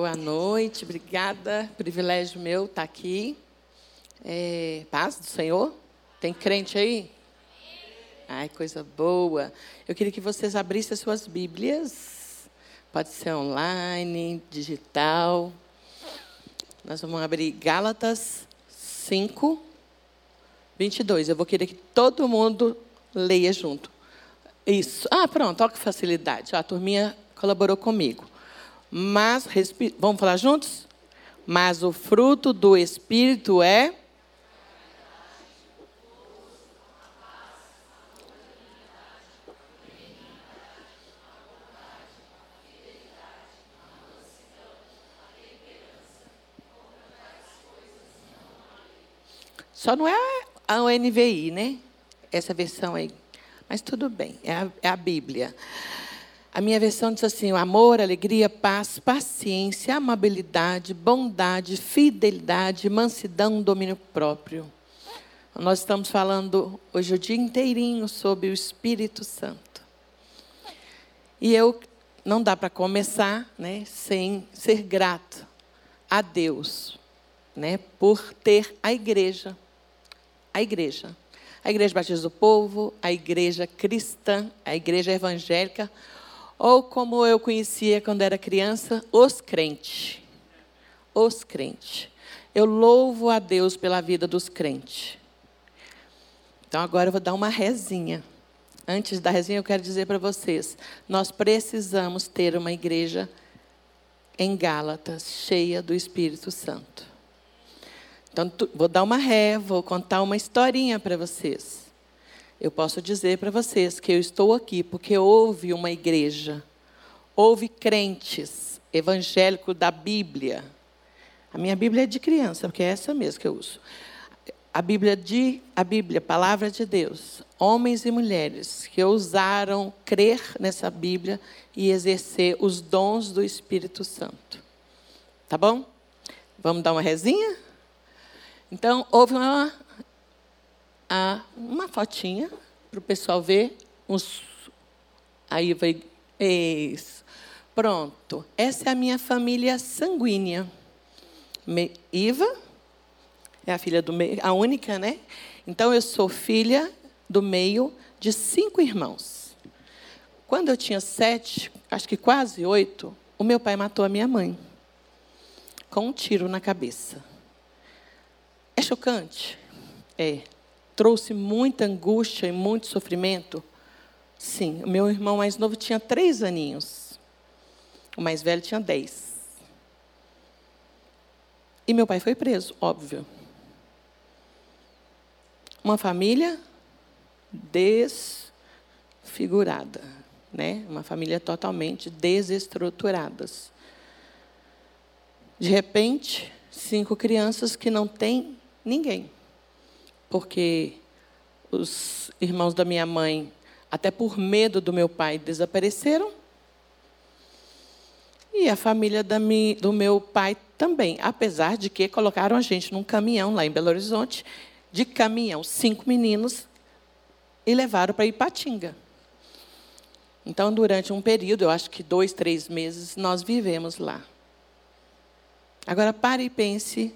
Boa noite, obrigada. Privilégio meu estar aqui. É, paz do Senhor? Tem crente aí? Ai, coisa boa. Eu queria que vocês abrissem as suas Bíblias. Pode ser online, digital. Nós vamos abrir Gálatas 5, 22. Eu vou querer que todo mundo leia junto. Isso. Ah, pronto, olha que facilidade. A turminha colaborou comigo. Mas, vamos falar juntos? Mas o fruto do Espírito é. Só não é a NVI, né? Essa versão aí. Mas tudo bem, é a, é a Bíblia. A minha versão diz assim: amor, alegria, paz, paciência, amabilidade, bondade, fidelidade, mansidão, domínio próprio. Nós estamos falando hoje o dia inteirinho sobre o Espírito Santo. E eu não dá para começar, né, sem ser grato a Deus, né, por ter a igreja. A igreja. A igreja Batista do Povo, a igreja cristã, a igreja evangélica, ou como eu conhecia quando era criança, os crentes. Os crentes. Eu louvo a Deus pela vida dos crentes. Então agora eu vou dar uma rezinha. Antes da rezinha, eu quero dizer para vocês: nós precisamos ter uma igreja em Gálatas, cheia do Espírito Santo. Então, vou dar uma ré, vou contar uma historinha para vocês. Eu posso dizer para vocês que eu estou aqui porque houve uma igreja, houve crentes evangélicos da Bíblia. A minha Bíblia é de criança, porque é essa mesmo que eu uso. A Bíblia de a Bíblia, palavra de Deus, homens e mulheres que ousaram crer nessa Bíblia e exercer os dons do Espírito Santo. Tá bom? Vamos dar uma rezinha? Então, houve uma a uma fotinha para o pessoal ver. Uns, aí vai. Isso. Pronto. Essa é a minha família sanguínea. Me, Iva é a filha do meio, a única, né? Então eu sou filha do meio de cinco irmãos. Quando eu tinha sete, acho que quase oito, o meu pai matou a minha mãe com um tiro na cabeça. É chocante? É trouxe muita angústia e muito sofrimento? Sim, o meu irmão mais novo tinha três aninhos. O mais velho tinha dez. E meu pai foi preso, óbvio. Uma família desfigurada, né? Uma família totalmente desestruturada. De repente, cinco crianças que não têm ninguém porque os irmãos da minha mãe, até por medo do meu pai, desapareceram. E a família mi, do meu pai também, apesar de que colocaram a gente num caminhão lá em Belo Horizonte, de caminhão, cinco meninos, e levaram para Ipatinga. Então, durante um período, eu acho que dois, três meses, nós vivemos lá. Agora, pare e pense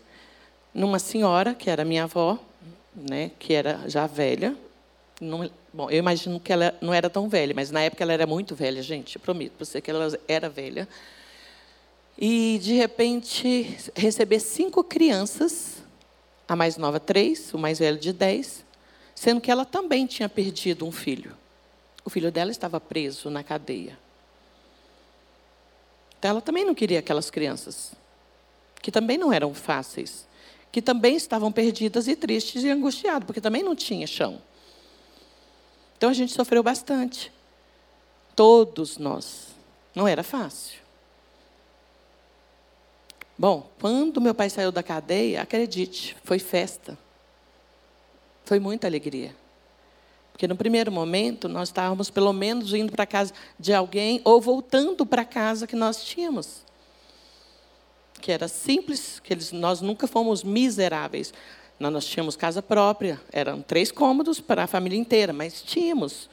numa senhora, que era minha avó, né, que era já velha. Não, bom, eu imagino que ela não era tão velha, mas na época ela era muito velha, gente. Eu prometo para você que ela era velha. E, de repente, receber cinco crianças, a mais nova três, o mais velho de dez, sendo que ela também tinha perdido um filho. O filho dela estava preso na cadeia. Então, ela também não queria aquelas crianças, que também não eram fáceis que também estavam perdidas e tristes e angustiadas, porque também não tinha chão. Então a gente sofreu bastante. Todos nós. Não era fácil. Bom, quando meu pai saiu da cadeia, acredite, foi festa. Foi muita alegria. Porque no primeiro momento nós estávamos pelo menos indo para casa de alguém ou voltando para a casa que nós tínhamos que era simples, que eles, nós nunca fomos miseráveis. Nós, tínhamos casa própria, eram três cômodos para a família inteira, mas tínhamos.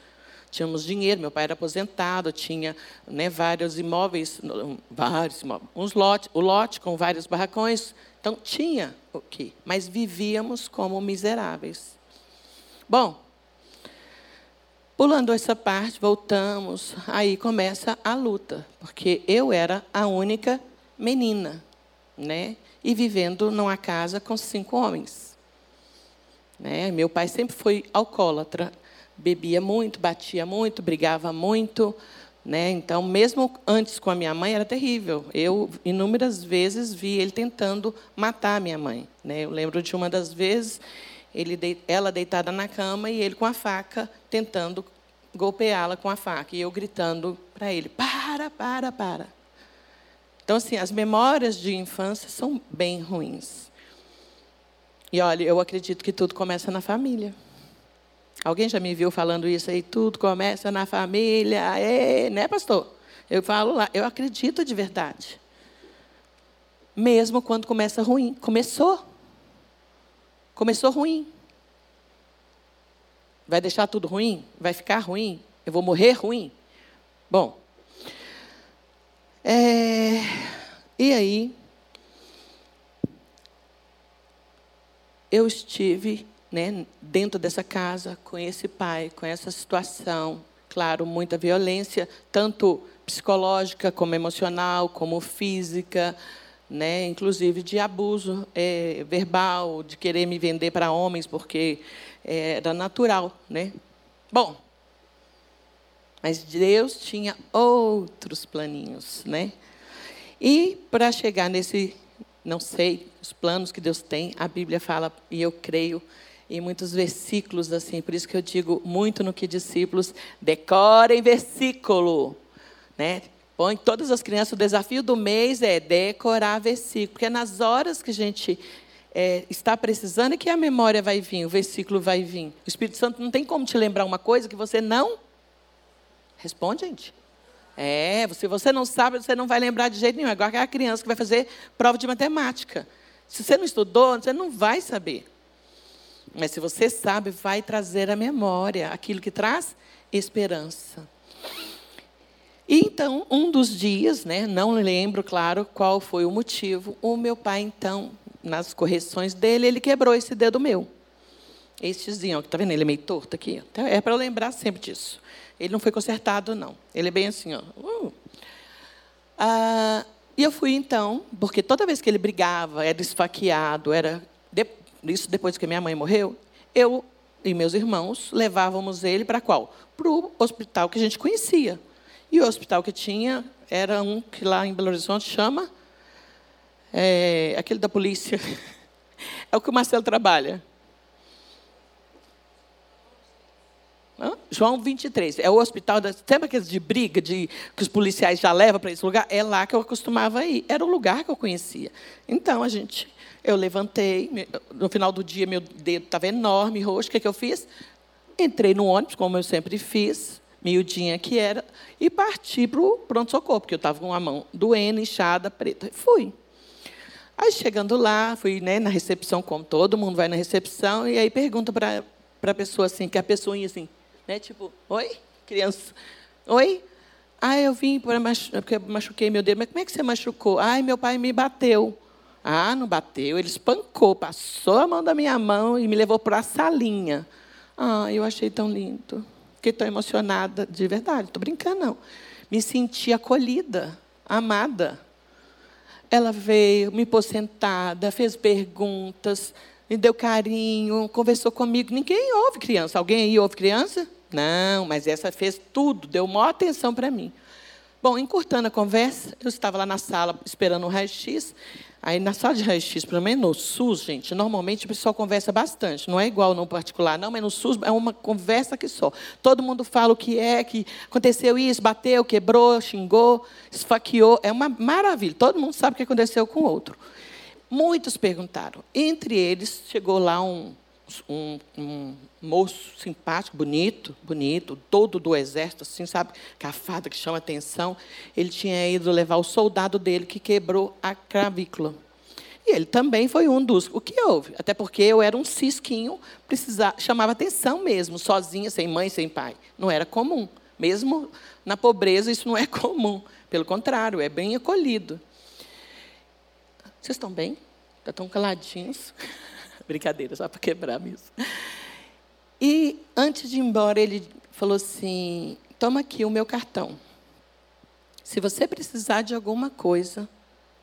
tínhamos dinheiro, meu pai era aposentado, tinha né, vários imóveis, vários imóveis, uns lote, o lote com vários barracões. Então, tinha o quê? Mas vivíamos como miseráveis. Bom, pulando essa parte, voltamos, aí começa a luta, porque eu era a única menina, né? E vivendo numa casa com cinco homens. Né? Meu pai sempre foi alcoólatra, bebia muito, batia muito, brigava muito. Né? Então, mesmo antes com a minha mãe, era terrível. Eu, inúmeras vezes, vi ele tentando matar a minha mãe. Né? Eu lembro de uma das vezes, ele, ela deitada na cama e ele com a faca, tentando golpeá-la com a faca. E eu gritando para ele: para, para, para. Então, assim, as memórias de infância são bem ruins. E olha, eu acredito que tudo começa na família. Alguém já me viu falando isso aí? Tudo começa na família, é, né, pastor? Eu falo lá, eu acredito de verdade. Mesmo quando começa ruim. Começou. Começou ruim. Vai deixar tudo ruim? Vai ficar ruim? Eu vou morrer ruim? Bom. É, e aí, eu estive né, dentro dessa casa, com esse pai, com essa situação. Claro, muita violência, tanto psicológica, como emocional, como física, né, inclusive de abuso é, verbal, de querer me vender para homens, porque é, era natural. Né? Bom, mas Deus tinha outros planinhos. Né? E para chegar nesse, não sei, os planos que Deus tem, a Bíblia fala, e eu creio, em muitos versículos assim, por isso que eu digo muito no que discípulos decorem versículo, né? Põe todas as crianças, o desafio do mês é decorar versículo, porque é nas horas que a gente é, está precisando é que a memória vai vir, o versículo vai vir. O Espírito Santo não tem como te lembrar uma coisa que você não responde, gente. É, se você não sabe, você não vai lembrar de jeito nenhum. É igual aquela criança que vai fazer prova de matemática. Se você não estudou, você não vai saber. Mas se você sabe, vai trazer a memória aquilo que traz esperança. E então, um dos dias, né, não lembro, claro, qual foi o motivo, o meu pai, então, nas correções dele, ele quebrou esse dedo meu. Estezinho, ó, tá vendo? Ele é meio torto aqui. Então, é para eu lembrar sempre disso. Ele não foi consertado, não. Ele é bem assim, ó. Uh. Ah, e eu fui, então, porque toda vez que ele brigava, era esfaqueado, era isso depois que minha mãe morreu, eu e meus irmãos levávamos ele para qual? Para o hospital que a gente conhecia. E o hospital que tinha era um que lá em Belo Horizonte chama é, aquele da polícia. É o que o Marcelo trabalha. João 23. É o hospital, da, sempre aqueles de briga, de, que os policiais já levam para esse lugar? É lá que eu costumava ir. Era o lugar que eu conhecia. Então, a gente eu levantei, no final do dia meu dedo estava enorme, roxo. O que, é que eu fiz? Entrei no ônibus, como eu sempre fiz, miudinha que era, e parti para o pronto-socorro, porque eu estava com a mão doendo, inchada, preta. Fui. Aí, chegando lá, fui né, na recepção, como todo mundo vai na recepção, e aí pergunta para a pessoa assim, que a pessoa ia assim, né, tipo, oi, criança, oi? Ah, eu vim porque machuquei meu dedo. Mas como é que você machucou? Ai, meu pai me bateu. Ah, não bateu, ele espancou, passou a mão da minha mão e me levou para a salinha. Ah, eu achei tão lindo. Fiquei tão emocionada, de verdade, estou brincando, não. Me senti acolhida, amada. Ela veio, me pôs sentada, fez perguntas, me deu carinho, conversou comigo. Ninguém ouve criança. Alguém aí ouve criança? Não, mas essa fez tudo, deu maior atenção para mim. Bom, encurtando a conversa, eu estava lá na sala esperando o raio-x. Aí na sala de raio-x, pelo menos no SUS, gente, normalmente o pessoal conversa bastante. Não é igual no particular, não, mas no SUS é uma conversa que só. Todo mundo fala o que é, que aconteceu isso, bateu, quebrou, xingou, esfaqueou. É uma maravilha. Todo mundo sabe o que aconteceu com o outro. Muitos perguntaram. Entre eles, chegou lá um, um, um moço simpático, bonito, bonito, todo do exército, assim, sabe? Cafada que chama atenção. Ele tinha ido levar o soldado dele que quebrou a clavícula. E ele também foi um dos. O que houve? Até porque eu era um cisquinho, precisava, chamava atenção mesmo, sozinha, sem mãe, sem pai. Não era comum. Mesmo na pobreza, isso não é comum. Pelo contrário, é bem acolhido. Vocês estão bem? Estão caladinhos? Brincadeira, só para quebrar mesmo. E antes de ir embora, ele falou assim: toma aqui o meu cartão. Se você precisar de alguma coisa,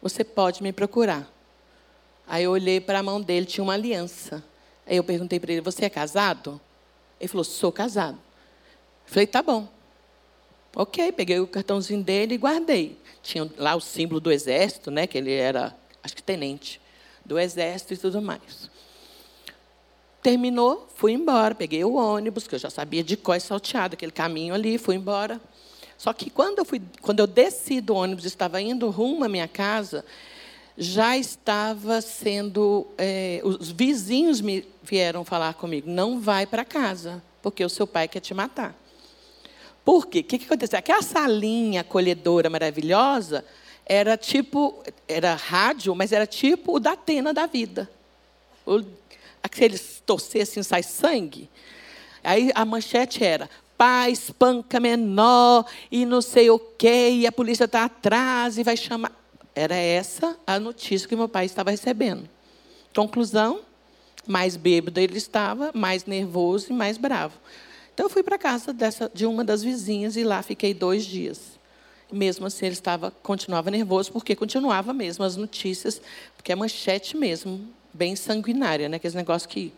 você pode me procurar. Aí eu olhei para a mão dele, tinha uma aliança. Aí eu perguntei para ele: Você é casado? Ele falou: Sou casado. Eu falei: Tá bom. Ok, peguei o cartãozinho dele e guardei. Tinha lá o símbolo do exército, né? Que ele era, acho que tenente do exército e tudo mais. Terminou, fui embora, peguei o ônibus, que eu já sabia de qual salteado, aquele caminho ali, fui embora. Só que quando eu, fui, quando eu desci do ônibus, estava indo rumo à minha casa, já estava sendo. É, os vizinhos me vieram falar comigo: não vai para casa, porque o seu pai quer te matar. Por quê? O que, que aconteceu? Aquela salinha acolhedora maravilhosa era tipo. Era rádio, mas era tipo o da Atena da vida. O, aqueles torcessem sai sangue. Aí a manchete era: pai espanca menor e não sei o quê, e a polícia está atrás e vai chamar. Era essa a notícia que meu pai estava recebendo. Conclusão: mais bêbado ele estava, mais nervoso e mais bravo. Então eu fui para casa dessa, de uma das vizinhas e lá fiquei dois dias. Mesmo assim, ele estava, continuava nervoso, porque continuava mesmo as notícias, porque é manchete mesmo, bem sanguinária, né? aqueles negócios que.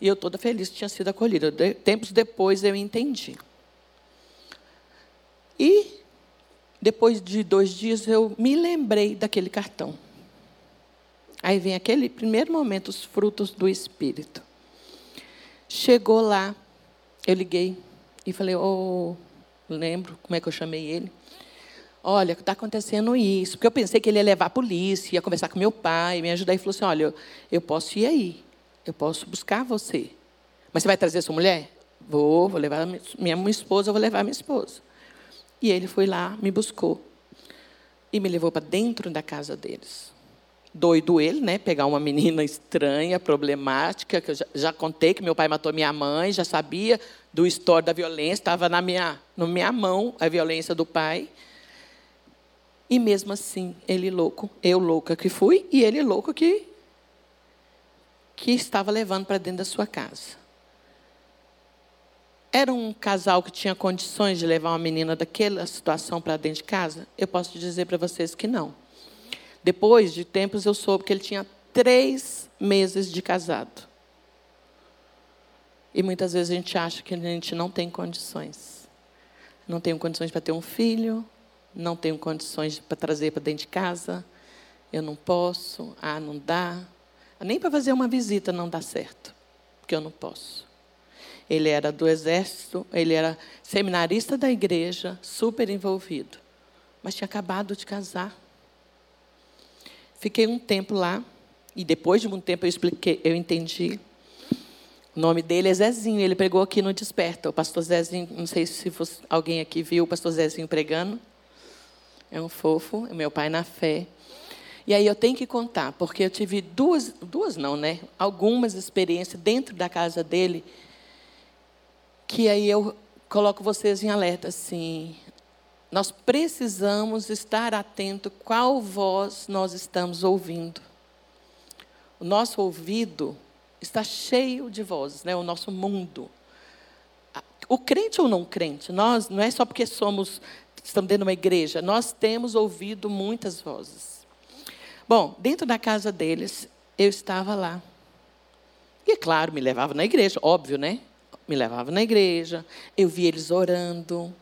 E eu toda feliz que tinha sido acolhida. De, tempos depois eu entendi. E depois de dois dias, eu me lembrei daquele cartão. Aí vem aquele primeiro momento, os frutos do Espírito. Chegou lá, eu liguei e falei, oh, lembro como é que eu chamei ele. Olha, está acontecendo isso. Porque eu pensei que ele ia levar a polícia, ia conversar com meu pai, me ajudar. E falou assim: olha, eu, eu posso ir aí, eu posso buscar você. Mas você vai trazer sua mulher? Vou, vou levar minha, minha esposa, vou levar minha esposa. E ele foi lá, me buscou. E me levou para dentro da casa deles. Doido ele, né? Pegar uma menina estranha, problemática, que eu já, já contei que meu pai matou minha mãe, já sabia do histórico da violência, estava na minha, na minha mão a violência do pai. E mesmo assim, ele louco, eu louca que fui, e ele louco que, que estava levando para dentro da sua casa. Era um casal que tinha condições de levar uma menina daquela situação para dentro de casa? Eu posso dizer para vocês que não. Depois de tempos, eu soube que ele tinha três meses de casado. E muitas vezes a gente acha que a gente não tem condições. Não tenho condições para ter um filho, não tenho condições para trazer para dentro de casa, eu não posso, ah, não dá. Nem para fazer uma visita não dá certo, porque eu não posso. Ele era do exército, ele era seminarista da igreja, super envolvido. Mas tinha acabado de casar. Fiquei um tempo lá, e depois de um tempo eu expliquei, eu entendi. O nome dele é Zezinho, ele pregou aqui no Desperta. O pastor Zezinho, não sei se alguém aqui viu o pastor Zezinho pregando. É um fofo, é meu pai na fé. E aí eu tenho que contar, porque eu tive duas, duas não, né? Algumas experiências dentro da casa dele que aí eu coloco vocês em alerta assim. Nós precisamos estar atento qual voz nós estamos ouvindo. O nosso ouvido está cheio de vozes, né? O nosso mundo. O crente ou não crente, nós não é só porque somos estamos dentro de uma igreja, nós temos ouvido muitas vozes. Bom, dentro da casa deles, eu estava lá. E, é claro, me levava na igreja, óbvio, né? me levava na igreja, eu via eles orando,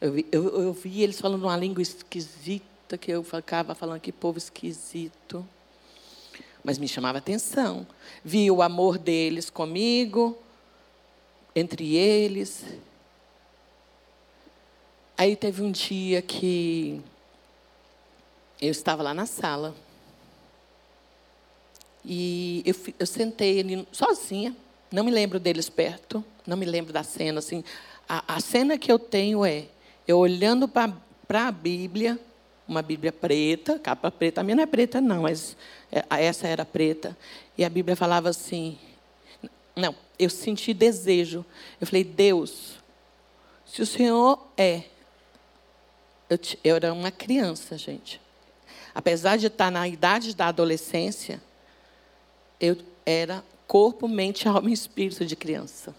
eu vi, eu, eu vi eles falando uma língua esquisita, que eu ficava falando que povo esquisito. Mas me chamava atenção. Vi o amor deles comigo, entre eles. Aí teve um dia que eu estava lá na sala. E eu, eu sentei ali sozinha, não me lembro deles perto, não me lembro da cena. Assim. A, a cena que eu tenho é eu olhando para a Bíblia, uma Bíblia preta, capa preta. A minha não é preta, não, mas é, essa era preta. E a Bíblia falava assim. Não, eu senti desejo. Eu falei, Deus, se o Senhor é. Eu, eu era uma criança, gente. Apesar de estar na idade da adolescência, eu era corpo, mente, alma e espírito de criança.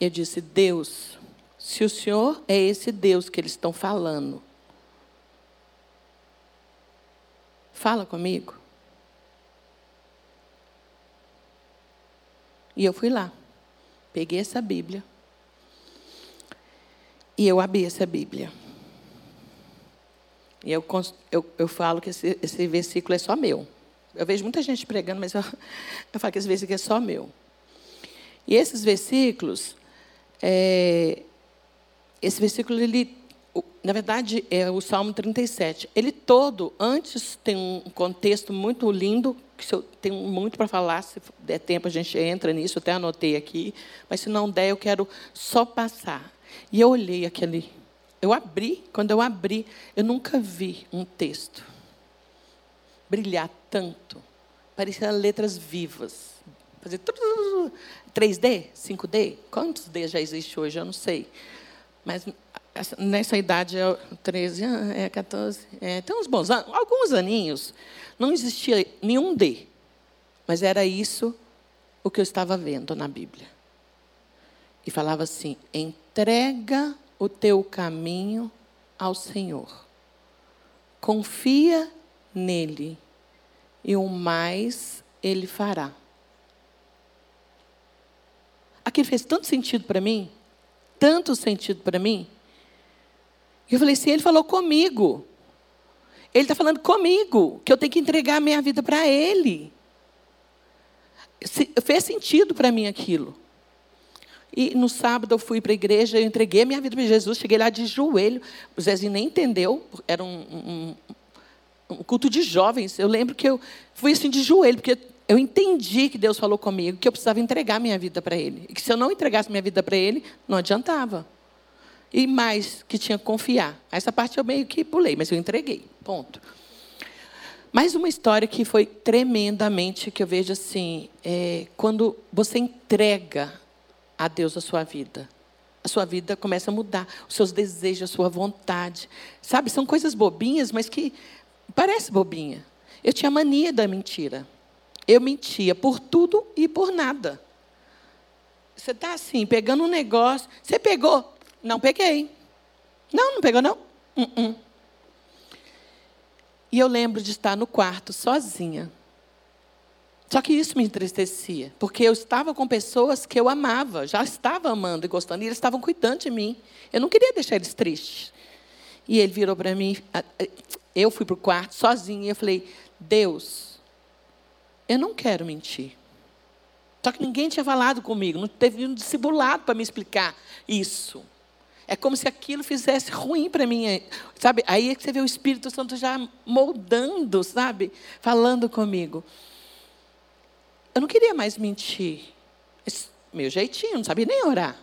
Eu disse, Deus, se o Senhor é esse Deus que eles estão falando, fala comigo. E eu fui lá, peguei essa Bíblia e eu abri essa Bíblia. E eu, eu, eu falo que esse, esse versículo é só meu. Eu vejo muita gente pregando, mas eu, eu falo que esse versículo é só meu. E esses versículos, é, esse versículo, ele, na verdade, é o Salmo 37. Ele todo, antes, tem um contexto muito lindo, que eu tenho muito para falar, se der tempo a gente entra nisso, eu até anotei aqui, mas se não der, eu quero só passar. E eu olhei aquele. Eu abri, quando eu abri, eu nunca vi um texto brilhar tanto. Parecia letras vivas. Fazer 3D, 5D? Quantos D já existe hoje? Eu não sei. Mas nessa idade, 13, é 14, é, tem uns bons anos, alguns aninhos, não existia nenhum D. Mas era isso o que eu estava vendo na Bíblia. E falava assim: entrega o teu caminho ao Senhor. Confia nele, e o mais ele fará. Aquilo fez tanto sentido para mim, tanto sentido para mim. Eu falei assim: ele falou comigo. Ele está falando comigo, que eu tenho que entregar a minha vida para ele. Fez sentido para mim aquilo. E no sábado eu fui para a igreja, eu entreguei minha vida para Jesus, cheguei lá de joelho. O Zezinho nem entendeu, era um, um, um culto de jovens. Eu lembro que eu fui assim de joelho, porque eu entendi que Deus falou comigo que eu precisava entregar minha vida para Ele. E que se eu não entregasse minha vida para Ele, não adiantava. E mais, que tinha que confiar. Essa parte eu meio que pulei, mas eu entreguei. Ponto. Mais uma história que foi tremendamente, que eu vejo assim, é, quando você entrega a Deus a sua vida. A sua vida começa a mudar, os seus desejos, a sua vontade. Sabe, são coisas bobinhas, mas que Parece bobinha. Eu tinha mania da mentira. Eu mentia por tudo e por nada. Você está assim, pegando um negócio. Você pegou? Não peguei. Não, não pegou, não? Uh -uh. E eu lembro de estar no quarto sozinha. Só que isso me entristecia, porque eu estava com pessoas que eu amava, já estava amando e gostando, e eles estavam cuidando de mim. Eu não queria deixar eles tristes. E ele virou para mim, eu fui para o quarto sozinha e eu falei: Deus, eu não quero mentir. Só que ninguém tinha falado comigo, não teve um discipulado para me explicar isso. É como se aquilo fizesse ruim para mim, sabe? Aí é que você vê o Espírito Santo já moldando, sabe? Falando comigo. Eu não queria mais mentir. Meu jeitinho, não sabia nem orar.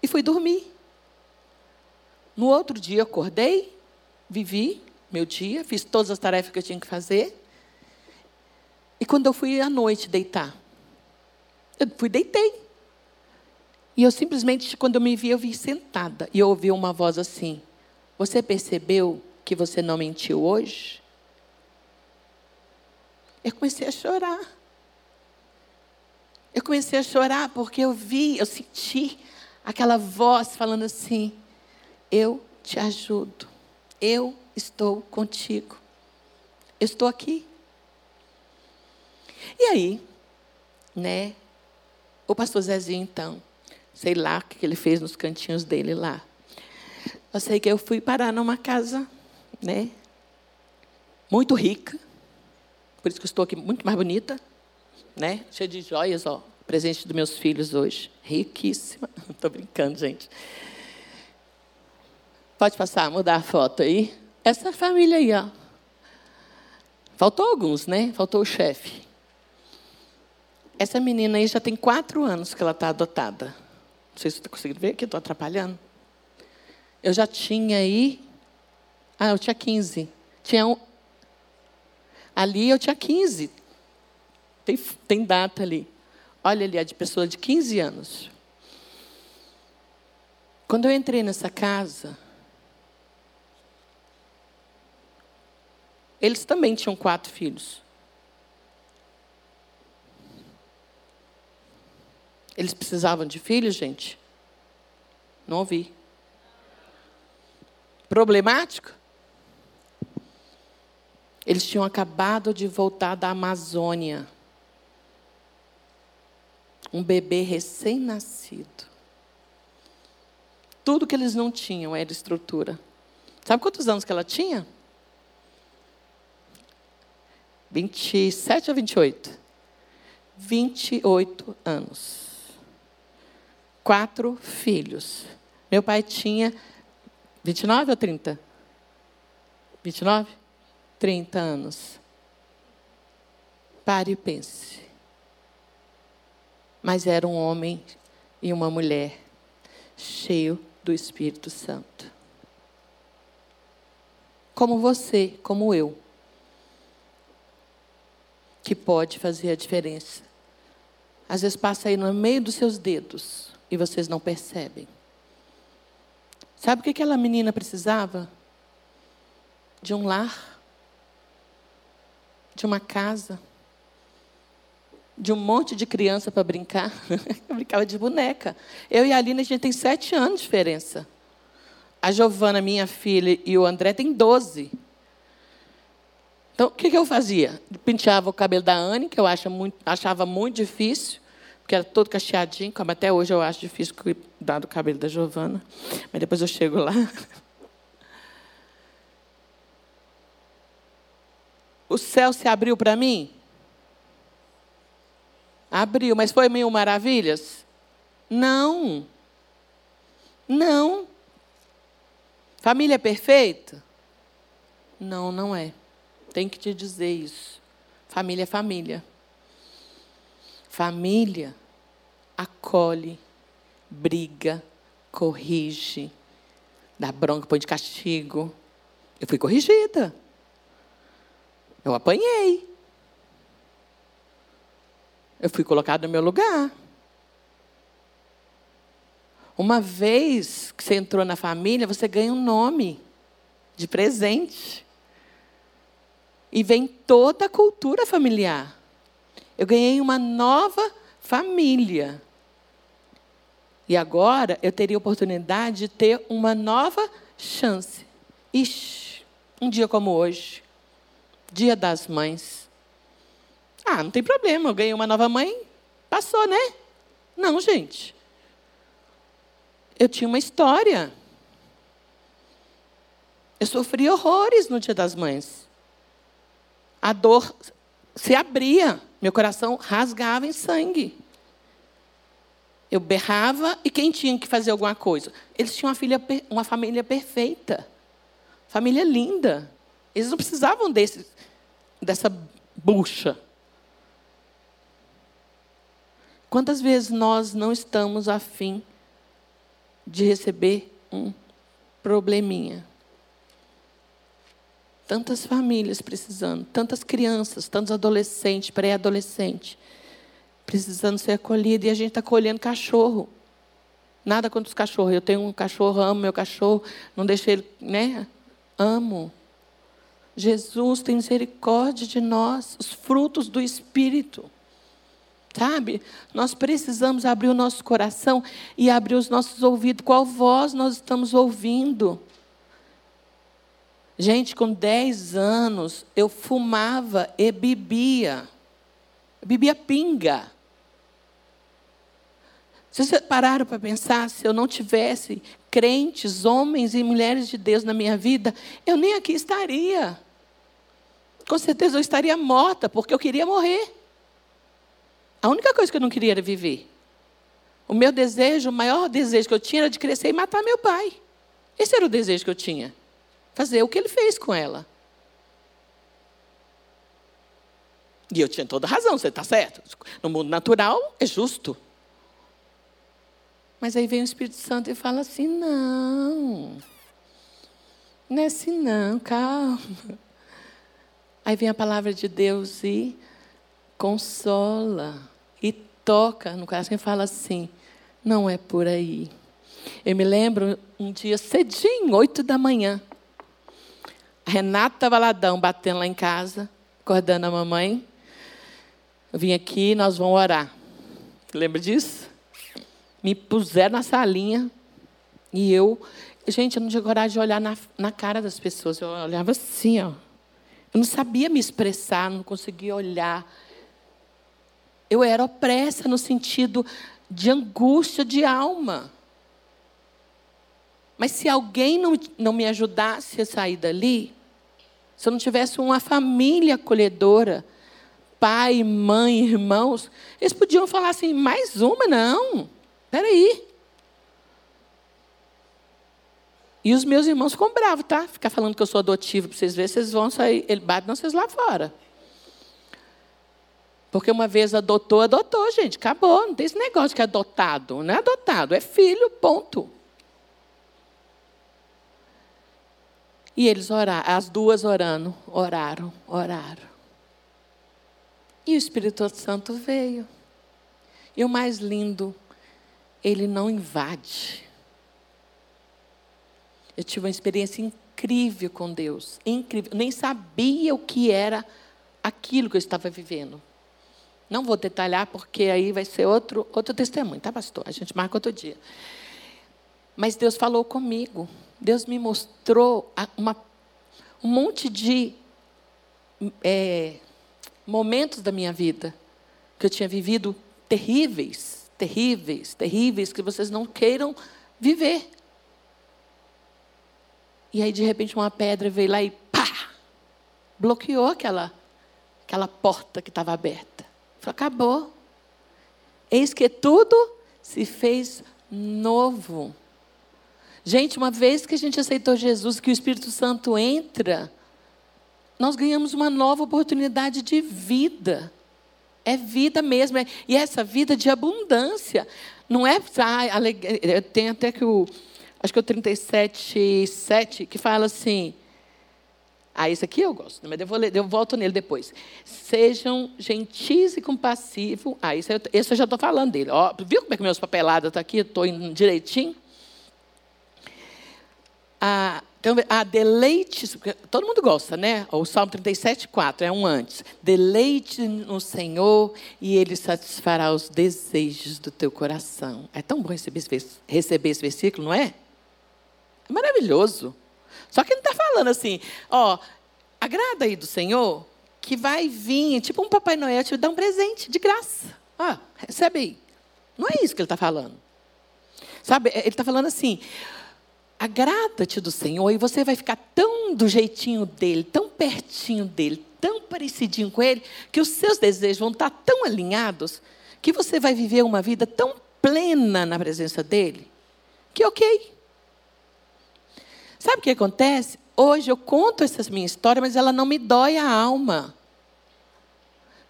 E fui dormir. No outro dia, acordei, vivi, meu dia, fiz todas as tarefas que eu tinha que fazer. E quando eu fui à noite deitar, eu fui deitei. E eu simplesmente, quando eu me vi, eu vi sentada. E eu ouvi uma voz assim: Você percebeu que você não mentiu hoje? Eu comecei a chorar. Eu comecei a chorar porque eu vi, eu senti aquela voz falando assim: Eu te ajudo. Eu estou contigo. Eu estou aqui. E aí, né? O pastor Zezinho, então, sei lá o que ele fez nos cantinhos dele lá. Eu sei que eu fui parar numa casa, né? Muito rica. Por isso que eu estou aqui muito mais bonita, né? Cheia de joias, ó. Presente dos meus filhos hoje. Riquíssima. Estou brincando, gente. Pode passar, mudar a foto aí. Essa família aí, ó. Faltou alguns, né? Faltou o chefe. Essa menina aí já tem quatro anos que ela está adotada. Não sei se você está conseguindo ver aqui, estou atrapalhando. Eu já tinha aí Ah, eu tinha 15. Tinha um... Ali eu tinha 15. Tem, tem data ali. Olha ali, a de pessoa de 15 anos. Quando eu entrei nessa casa, eles também tinham quatro filhos. Eles precisavam de filhos, gente? Não ouvi. Problemático? Eles tinham acabado de voltar da Amazônia. Um bebê recém-nascido. Tudo que eles não tinham era estrutura. Sabe quantos anos que ela tinha? 27 ou 28? 28 anos. Quatro filhos. Meu pai tinha 29 ou 30? 29? 30 anos. Pare e pense. Mas era um homem e uma mulher cheio do Espírito Santo. Como você, como eu, que pode fazer a diferença. Às vezes passa aí no meio dos seus dedos e vocês não percebem. Sabe o que aquela menina precisava? De um lar, de uma casa, de um monte de criança para brincar. Eu brincava de boneca. Eu e a Aline, a gente tem sete anos de diferença. A Giovana, minha filha, e o André têm doze. Então, o que, que eu fazia? Penteava o cabelo da Anne, que eu muito, achava muito difícil, porque era todo cacheadinho, como até hoje eu acho difícil cuidar do cabelo da Giovana. Mas depois eu chego lá. O céu se abriu para mim? Abriu, mas foi mil maravilhas? Não. Não. Família perfeita? Não, não é. Tem que te dizer isso. Família é família. Família acolhe, briga, corrige, dá bronca, põe de castigo. Eu fui corrigida. Eu apanhei. Eu fui colocado no meu lugar. Uma vez que você entrou na família, você ganha um nome de presente. E vem toda a cultura familiar. Eu ganhei uma nova família. E agora eu teria a oportunidade de ter uma nova chance. Ixi, um dia como hoje, Dia das Mães. Ah, não tem problema, eu ganhei uma nova mãe, passou, né? Não, gente. Eu tinha uma história. Eu sofri horrores no Dia das Mães a dor se abria, meu coração rasgava em sangue. Eu berrava e quem tinha que fazer alguma coisa? Eles tinham uma, filha, uma família perfeita, família linda. Eles não precisavam desse, dessa bucha. Quantas vezes nós não estamos afim de receber um probleminha? Tantas famílias precisando, tantas crianças, tantos adolescentes, pré-adolescentes, precisando ser acolhidos, e a gente está colhendo cachorro. Nada contra os cachorros. Eu tenho um cachorro, amo meu cachorro, não deixei ele, né? Amo. Jesus tem misericórdia de nós, os frutos do Espírito. Sabe? Nós precisamos abrir o nosso coração e abrir os nossos ouvidos. Qual voz nós estamos ouvindo? Gente, com 10 anos, eu fumava e bebia. Bebia pinga. Vocês pararam para pensar, se eu não tivesse crentes, homens e mulheres de Deus na minha vida, eu nem aqui estaria. Com certeza eu estaria morta, porque eu queria morrer. A única coisa que eu não queria era viver. O meu desejo, o maior desejo que eu tinha era de crescer e matar meu pai. Esse era o desejo que eu tinha fazer o que ele fez com ela. E eu tinha toda razão, você está certo. No mundo natural é justo. Mas aí vem o Espírito Santo e fala assim: não. Não é assim, não, calma. Aí vem a palavra de Deus e consola, e toca no coração e fala assim: não é por aí. Eu me lembro um dia cedinho, oito da manhã. A Renata Valadão batendo lá em casa, acordando a mamãe. Eu vim aqui, nós vamos orar. Lembra disso? Me puseram na salinha e eu. Gente, eu não tinha coragem de olhar na, na cara das pessoas. Eu olhava assim, ó. Eu não sabia me expressar, não conseguia olhar. Eu era opressa no sentido de angústia de alma. Mas se alguém não, não me ajudasse a sair dali, se eu não tivesse uma família acolhedora, pai, mãe, irmãos, eles podiam falar assim: mais uma? Não, espera aí. E os meus irmãos ficam bravos, tá? Ficar falando que eu sou adotivo para vocês verem, vocês vão sair, ele bate vocês lá fora. Porque uma vez adotou, adotou, gente, acabou. Não tem esse negócio que é adotado. Não é adotado, é filho, ponto. E eles oraram, as duas orando, oraram, oraram. E o Espírito Santo veio. E o mais lindo, ele não invade. Eu tive uma experiência incrível com Deus, incrível. Eu nem sabia o que era aquilo que eu estava vivendo. Não vou detalhar porque aí vai ser outro outro testemunho, tá, pastor? A gente marca outro dia. Mas Deus falou comigo. Deus me mostrou uma, um monte de é, momentos da minha vida que eu tinha vivido terríveis, terríveis, terríveis, que vocês não queiram viver. E aí, de repente, uma pedra veio lá e pá! Bloqueou aquela, aquela porta que estava aberta. Falei, acabou. Eis que tudo se fez novo. Gente, uma vez que a gente aceitou Jesus, que o Espírito Santo entra, nós ganhamos uma nova oportunidade de vida. É vida mesmo. É, e essa vida de abundância. Não é. Ah, tem até que o. Acho que é o 37, 7, que fala assim. Ah, isso aqui eu gosto, mas eu, vou eu volto nele depois. Sejam gentis e compassivos. Ah, isso, esse eu já estou falando dele. Ó, viu como é que meus papelados estão tá aqui? Estou direitinho a, então, a deleite, todo mundo gosta, né? O Salmo 37, 4, é um antes. Deleite no Senhor e Ele satisfará os desejos do teu coração. É tão bom receber esse, receber esse versículo, não é? É maravilhoso. Só que ele está falando assim, ó, agrada aí do Senhor, que vai vir, tipo um Papai Noel te dar um presente de graça. Ó, recebe aí. Não é isso que ele está falando. Sabe, ele está falando assim, agrada-te do Senhor e você vai ficar tão do jeitinho dele, tão pertinho dele, tão parecidinho com ele, que os seus desejos vão estar tão alinhados que você vai viver uma vida tão plena na presença dele, que ok. Sabe o que acontece? Hoje eu conto essa minha história, mas ela não me dói a alma.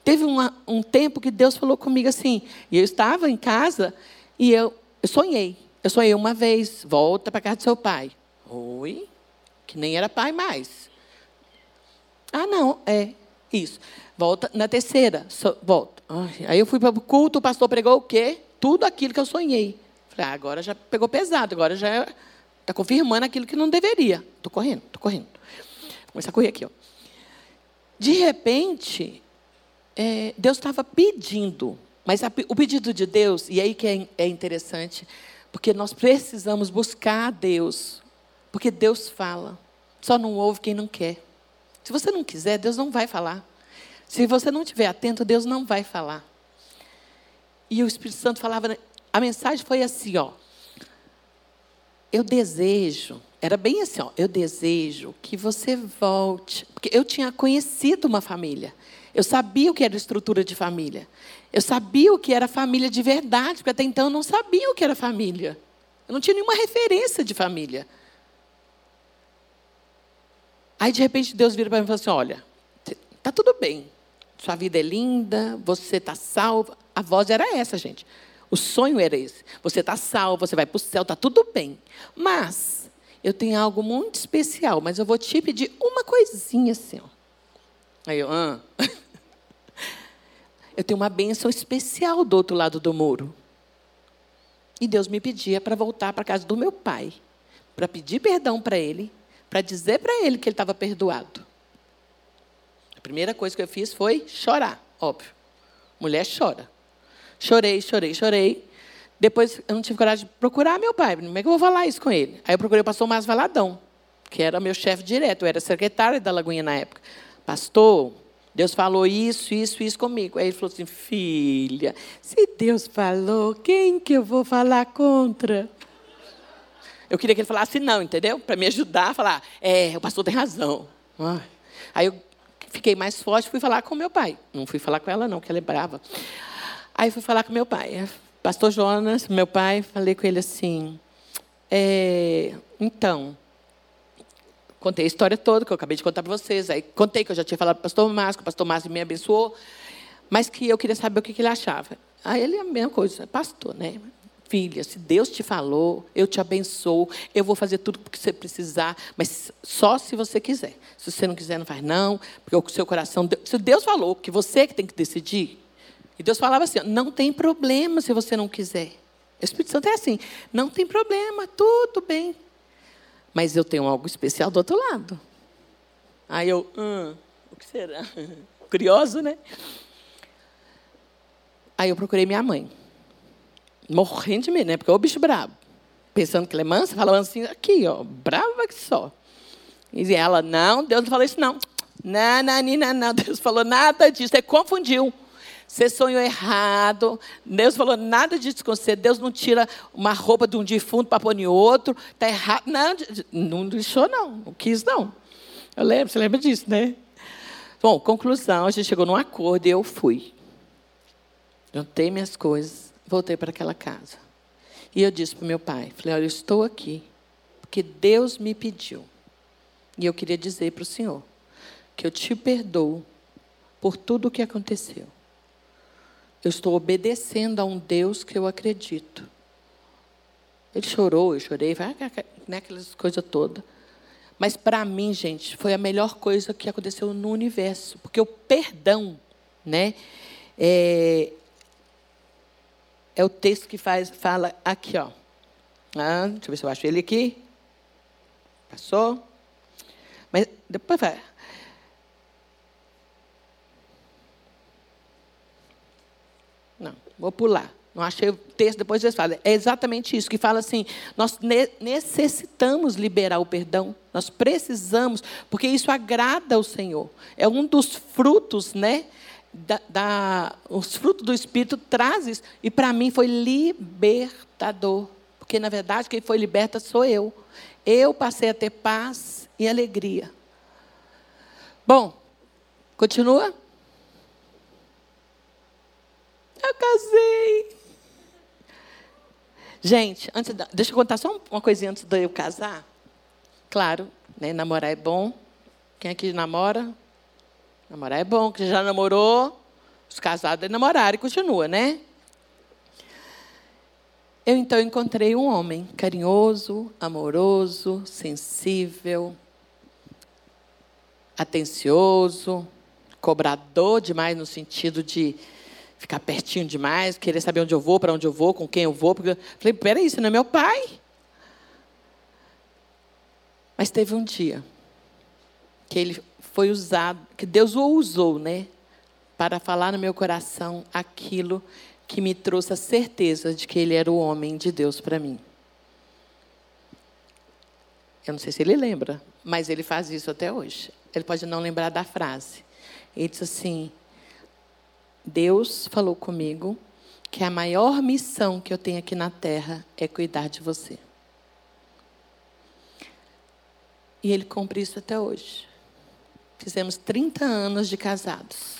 Teve uma, um tempo que Deus falou comigo assim, e eu estava em casa e eu, eu sonhei. Eu sonhei uma vez, volta para casa do seu pai. Oi? Que nem era pai mais. Ah, não, é isso. Volta na terceira, so, volta. Ai, aí eu fui para o culto, o pastor pregou o quê? Tudo aquilo que eu sonhei. Falei, ah, agora já pegou pesado, agora já está confirmando aquilo que não deveria. Estou correndo, estou correndo. Vou começar a correr aqui. Ó. De repente, é, Deus estava pedindo, mas a, o pedido de Deus, e aí que é, é interessante, porque nós precisamos buscar a Deus. Porque Deus fala. Só não ouve quem não quer. Se você não quiser, Deus não vai falar. Se você não estiver atento, Deus não vai falar. E o Espírito Santo falava, a mensagem foi assim, ó. Eu desejo, era bem assim, ó, eu desejo que você volte, porque eu tinha conhecido uma família. Eu sabia o que era estrutura de família. Eu sabia o que era família de verdade, porque até então eu não sabia o que era família. Eu não tinha nenhuma referência de família. Aí, de repente, Deus vira para mim e fala assim: Olha, está tudo bem. Sua vida é linda, você está salva. A voz era essa, gente. O sonho era esse. Você está salvo, você vai para o céu, está tudo bem. Mas eu tenho algo muito especial, mas eu vou te pedir uma coisinha assim. Ó. Aí eu, ah. eu tenho uma bênção especial do outro lado do muro. E Deus me pedia para voltar para a casa do meu pai, para pedir perdão para ele, para dizer para ele que ele estava perdoado. A primeira coisa que eu fiz foi chorar, óbvio. Mulher chora. Chorei, chorei, chorei. Depois eu não tive coragem de procurar meu pai. Como é que eu vou falar isso com ele? Aí eu procurei o pastor Márcio Valadão, que era meu chefe direto. Eu era secretário da Lagoinha na época. Pastor, Deus falou isso, isso, isso comigo. Aí ele falou assim: Filha, se Deus falou, quem que eu vou falar contra? Eu queria que ele falasse não, entendeu? Para me ajudar a falar: É, o pastor tem razão. Aí eu fiquei mais forte, fui falar com meu pai. Não fui falar com ela, não, que ela é brava. Aí fui falar com meu pai. Pastor Jonas, meu pai, falei com ele assim: é, Então, Contei a história toda que eu acabei de contar para vocês. Aí contei que eu já tinha falado para o pastor Márcio, o pastor Márcio me abençoou, mas que eu queria saber o que, que ele achava. Aí ele é a mesma coisa, pastor, né? Filha, se Deus te falou, eu te abençoo, eu vou fazer tudo o que você precisar, mas só se você quiser. Se você não quiser, não faz não, porque o seu coração. Se Deus falou que você que tem que decidir, e Deus falava assim: não tem problema se você não quiser. O Espírito Santo é assim: não tem problema, tudo bem, mas eu tenho algo especial do outro lado. Aí eu, hum, o que será? Curioso, né? Aí eu procurei minha mãe. Morrendo de medo, né? Porque o bicho brabo. Pensando que ela é mansa, falando assim, aqui, ó, brava que só. E ela, não, Deus não falou isso, não. Não, não, não, não, Deus falou nada disso, você confundiu. Você sonhou errado. Deus falou nada disso com você. Deus não tira uma roupa de um defunto para pôr em outro. Está errado. Não, não deixou, não. Não quis, não. Eu lembro, você lembra disso, né? Bom, conclusão, a gente chegou num acordo e eu fui. Juntei minhas coisas, voltei para aquela casa. E eu disse para o meu pai, falei, olha, eu estou aqui porque Deus me pediu. E eu queria dizer para o senhor que eu te perdoo por tudo o que aconteceu. Eu estou obedecendo a um Deus que eu acredito. Ele chorou, eu chorei, né, aquelas coisas todas. Mas para mim, gente, foi a melhor coisa que aconteceu no universo, porque o perdão, né, é, é o texto que faz, fala aqui, ó. Ah, deixa eu ver se eu acho ele aqui. Passou? Mas depois vai. Não, vou pular. Não achei o texto, depois eles falam. É exatamente isso, que fala assim: nós necessitamos liberar o perdão, nós precisamos, porque isso agrada ao Senhor. É um dos frutos, né? Da, da, os frutos do Espírito trazem e para mim foi libertador. Porque, na verdade, quem foi liberta sou eu. Eu passei a ter paz e alegria. Bom, continua? Eu casei. Gente, antes da, deixa eu contar só uma coisinha antes de eu casar. Claro, né, namorar é bom. Quem aqui namora? Namorar é bom. Quem já namorou, os casados é namorar e continua, né? Eu então encontrei um homem carinhoso, amoroso, sensível, atencioso, cobrador demais no sentido de ficar pertinho demais, querer saber onde eu vou, para onde eu vou, com quem eu vou. Porque falei, peraí, isso não é meu pai. Mas teve um dia que ele foi usado, que Deus o usou, né? Para falar no meu coração aquilo que me trouxe a certeza de que ele era o homem de Deus para mim. Eu não sei se ele lembra, mas ele faz isso até hoje. Ele pode não lembrar da frase. Ele disse assim: Deus falou comigo que a maior missão que eu tenho aqui na terra é cuidar de você. E ele cumpre isso até hoje. Fizemos 30 anos de casados.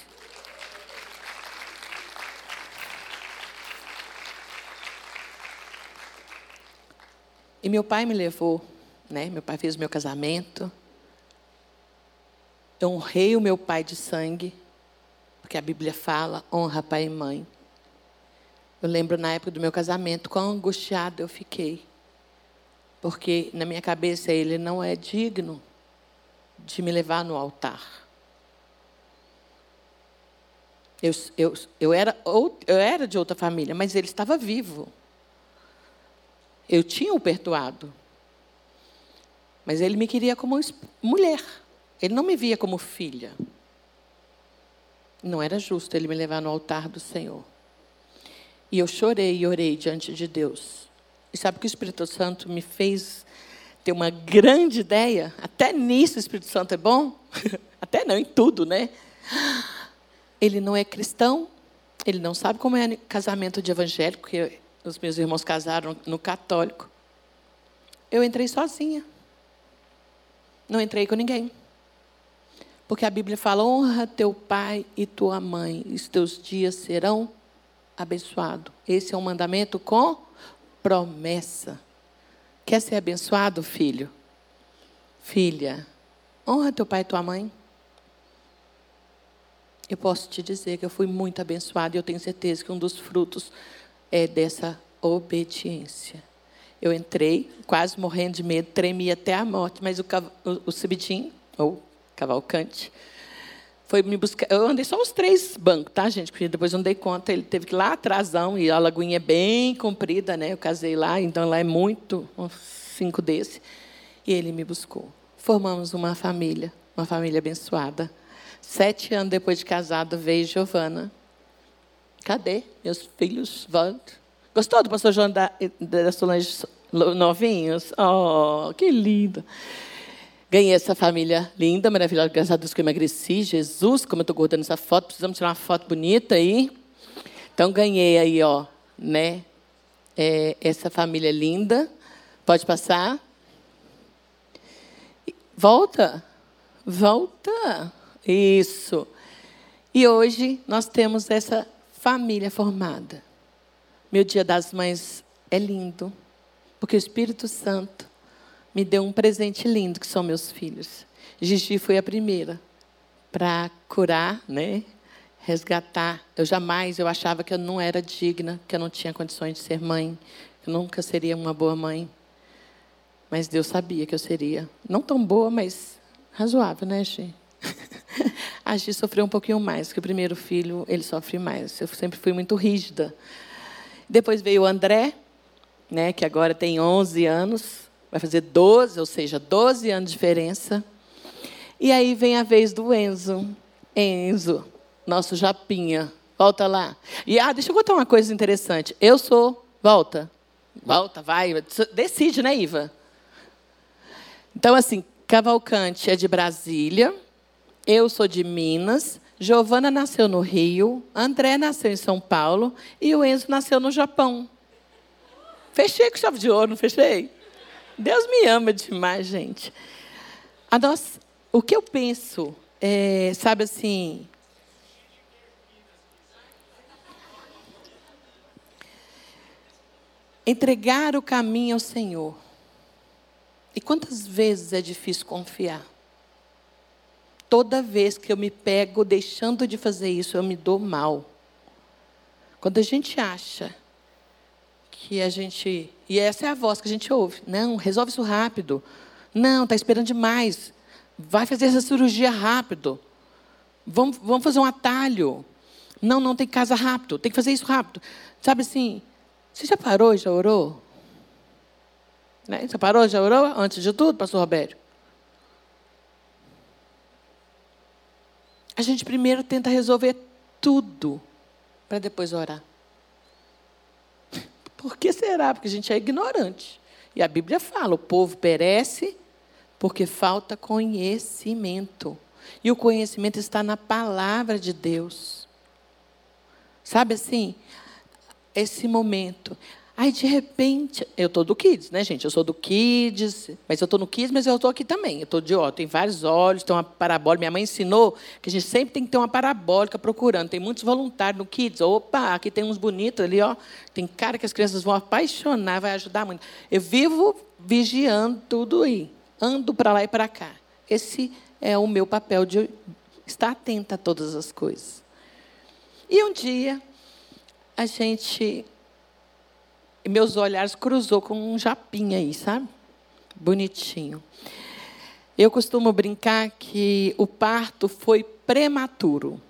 E meu pai me levou, né? Meu pai fez o meu casamento. Eu honrei o meu pai de sangue porque a Bíblia fala, honra pai e mãe. Eu lembro na época do meu casamento, quão angustiada eu fiquei. Porque na minha cabeça ele não é digno de me levar no altar. Eu, eu, eu, era, eu era de outra família, mas ele estava vivo. Eu tinha o perdoado. Mas ele me queria como mulher. Ele não me via como filha. Não era justo ele me levar no altar do Senhor. E eu chorei e orei diante de Deus. E sabe que o Espírito Santo me fez ter uma grande ideia? Até nisso o Espírito Santo é bom? Até não, em tudo, né? ele não é cristão, ele não sabe como é casamento de evangélico, que os meus irmãos casaram no católico. Eu entrei sozinha. Não entrei com ninguém. Porque a Bíblia fala: honra teu pai e tua mãe, e os teus dias serão abençoados. Esse é um mandamento com promessa. Quer ser abençoado, filho? Filha, honra teu pai e tua mãe eu posso te dizer que eu fui muito abençoada e eu tenho certeza que um dos frutos é dessa obediência. Eu entrei, quase morrendo de medo, tremia até a morte, mas o, o, o ou Cavalcante, foi me buscar. Eu andei só os três bancos, tá, gente? Porque depois eu não dei conta, ele teve que ir lá atrásão, e a lagoinha é bem comprida, né? Eu casei lá, então lá é muito, uns cinco desse. E ele me buscou. Formamos uma família, uma família abençoada. Sete anos depois de casado, veio Giovana. Cadê meus filhos? Volto. Gostou do pastor João da, da Solange Novinhos? Oh, que lindo. Ganhei essa família linda, maravilhosa. Graças a Deus que eu emagreci. Jesus, como eu estou gordando essa foto. Precisamos tirar uma foto bonita aí. Então, ganhei aí, ó, né? É, essa família linda. Pode passar. Volta. Volta. Isso. E hoje nós temos essa família formada. Meu Dia das Mães é lindo, porque o Espírito Santo me deu um presente lindo, que são meus filhos. Gigi foi a primeira para curar, né? resgatar. Eu jamais, eu achava que eu não era digna, que eu não tinha condições de ser mãe, que eu nunca seria uma boa mãe. Mas Deus sabia que eu seria. Não tão boa, mas razoável, né, Gi? a Gi sofreu um pouquinho mais, que o primeiro filho, ele sofre mais. Eu sempre fui muito rígida. Depois veio o André, né, que agora tem 11 anos, vai fazer 12, ou seja, 12 anos de diferença. E aí vem a vez do Enzo. Enzo, nosso japinha. Volta lá. E ah, deixa eu contar uma coisa interessante. Eu sou. Volta. Volta, vai. Decide, né, Iva? Então, assim, Cavalcante é de Brasília, eu sou de Minas, Giovana nasceu no Rio, André nasceu em São Paulo e o Enzo nasceu no Japão. Fechei com chave de ouro, não fechei? Deus me ama demais, gente. A nós, o que eu penso, é, sabe assim, entregar o caminho ao Senhor. E quantas vezes é difícil confiar? toda vez que eu me pego deixando de fazer isso, eu me dou mal. Quando a gente acha que a gente. E essa é a voz que a gente ouve. Não, resolve isso rápido. Não, está esperando demais. Vai fazer essa cirurgia rápido. Vamos, vamos fazer um atalho. Não, não tem casa rápido. Tem que fazer isso rápido. Sabe assim, você já parou, já orou? Né? Você parou, já orou antes de tudo, pastor Roberto? A gente primeiro tenta resolver tudo para depois orar. Por que será? Porque a gente é ignorante. E a Bíblia fala: o povo perece porque falta conhecimento. E o conhecimento está na palavra de Deus. Sabe assim? Esse momento. Aí, de repente, eu estou do Kids, né, gente? Eu sou do Kids, mas eu estou no Kids, mas eu estou aqui também. Eu estou de ó, tem vários olhos, tem uma parabólica. Minha mãe ensinou que a gente sempre tem que ter uma parabólica procurando. Tem muitos voluntários no Kids. Opa, aqui tem uns bonitos ali, ó. Tem cara que as crianças vão apaixonar, vai ajudar muito. Eu vivo vigiando tudo aí. Ando para lá e para cá. Esse é o meu papel de estar atenta a todas as coisas. E um dia, a gente meus olhares cruzou com um japinha aí, sabe? bonitinho. Eu costumo brincar que o parto foi prematuro,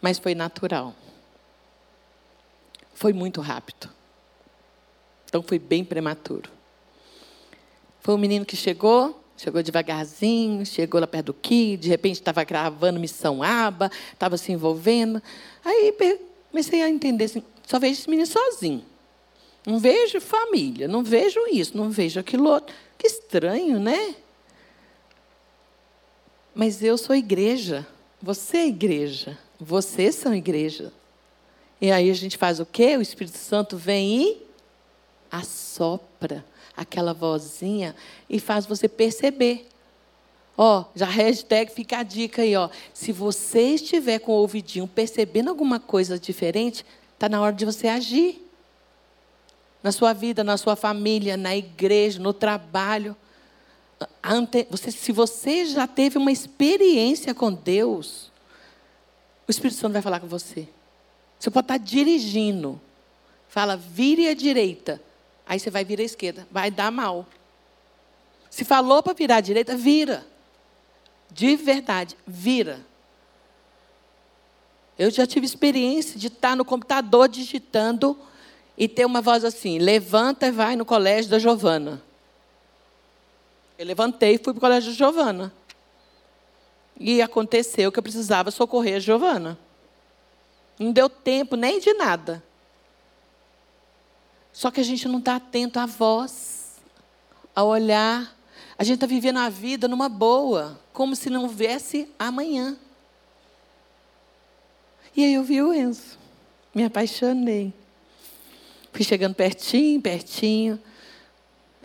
mas foi natural. Foi muito rápido. Então foi bem prematuro. Foi um menino que chegou, chegou devagarzinho, chegou lá perto do Ki, de repente estava gravando Missão Aba, estava se envolvendo. Aí comecei a entender assim, só vejo esse menino sozinho. Não vejo família, não vejo isso, não vejo aquilo outro. Que estranho, né? Mas eu sou igreja, você é igreja, vocês são igreja. E aí a gente faz o quê? O Espírito Santo vem e assopra aquela vozinha e faz você perceber. Ó, já hashtag fica a dica aí, ó. Se você estiver com o ouvidinho percebendo alguma coisa diferente, está na hora de você agir. Na sua vida, na sua família, na igreja, no trabalho. Você, se você já teve uma experiência com Deus, o Espírito Santo vai falar com você. Você pode estar dirigindo. Fala, vire à direita. Aí você vai virar à esquerda. Vai dar mal. Se falou para virar à direita, vira. De verdade, vira. Eu já tive experiência de estar no computador digitando e ter uma voz assim: levanta e vai no colégio da Giovana. Eu levantei e fui para o colégio da Giovana. E aconteceu que eu precisava socorrer a Giovana. Não deu tempo nem de nada. Só que a gente não está atento à voz, ao olhar. A gente está vivendo a vida numa boa, como se não houvesse amanhã. E aí eu vi o Enzo. Me apaixonei. Fui chegando pertinho, pertinho.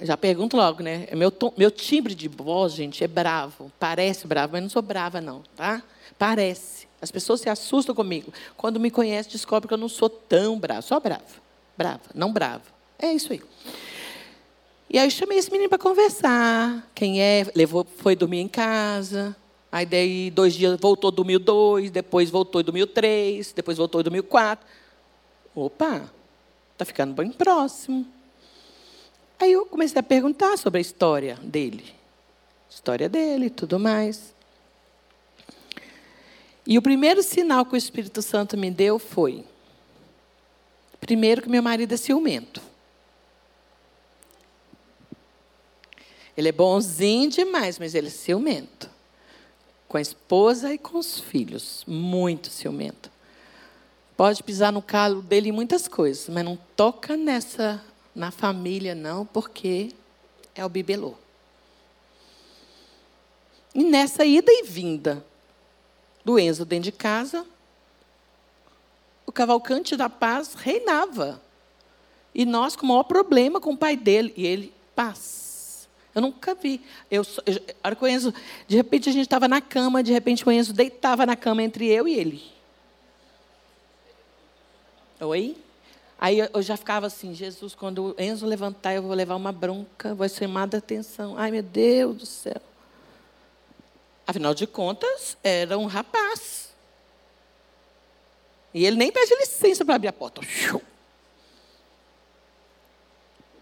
Já pergunto logo, né? Meu, tom, meu timbre de voz, gente, é bravo. Parece bravo, mas não sou brava, não, tá? Parece. As pessoas se assustam comigo. Quando me conhecem, descobrem que eu não sou tão brava. Só brava. Brava, não brava. É isso aí. E aí eu chamei esse menino para conversar. Quem é? Levou, foi dormir em casa. Aí daí dois dias voltou, dormiu dois, depois voltou e dormiu três, depois voltou e dormiu quatro. Opa, tá ficando bem próximo. Aí eu comecei a perguntar sobre a história dele. História dele e tudo mais. E o primeiro sinal que o Espírito Santo me deu foi: primeiro, que meu marido é ciumento. Ele é bonzinho demais, mas ele é ciumento. Com a esposa e com os filhos. Muito ciumento. Pode pisar no calo dele em muitas coisas, mas não toca nessa na família, não, porque é o bibelô. E nessa ida e vinda do Enzo dentro de casa, o cavalcante da paz reinava. E nós com o maior problema com o pai dele. E ele, paz. Eu nunca vi. Eu, eu, o Enzo, de repente a gente estava na cama, de repente o Enzo deitava na cama entre eu e ele. Oi? Aí eu já ficava assim, Jesus, quando o Enzo levantar, eu vou levar uma bronca, vou ser chamada atenção. Ai, meu Deus do céu. Afinal de contas, era um rapaz. E ele nem pede licença para abrir a porta.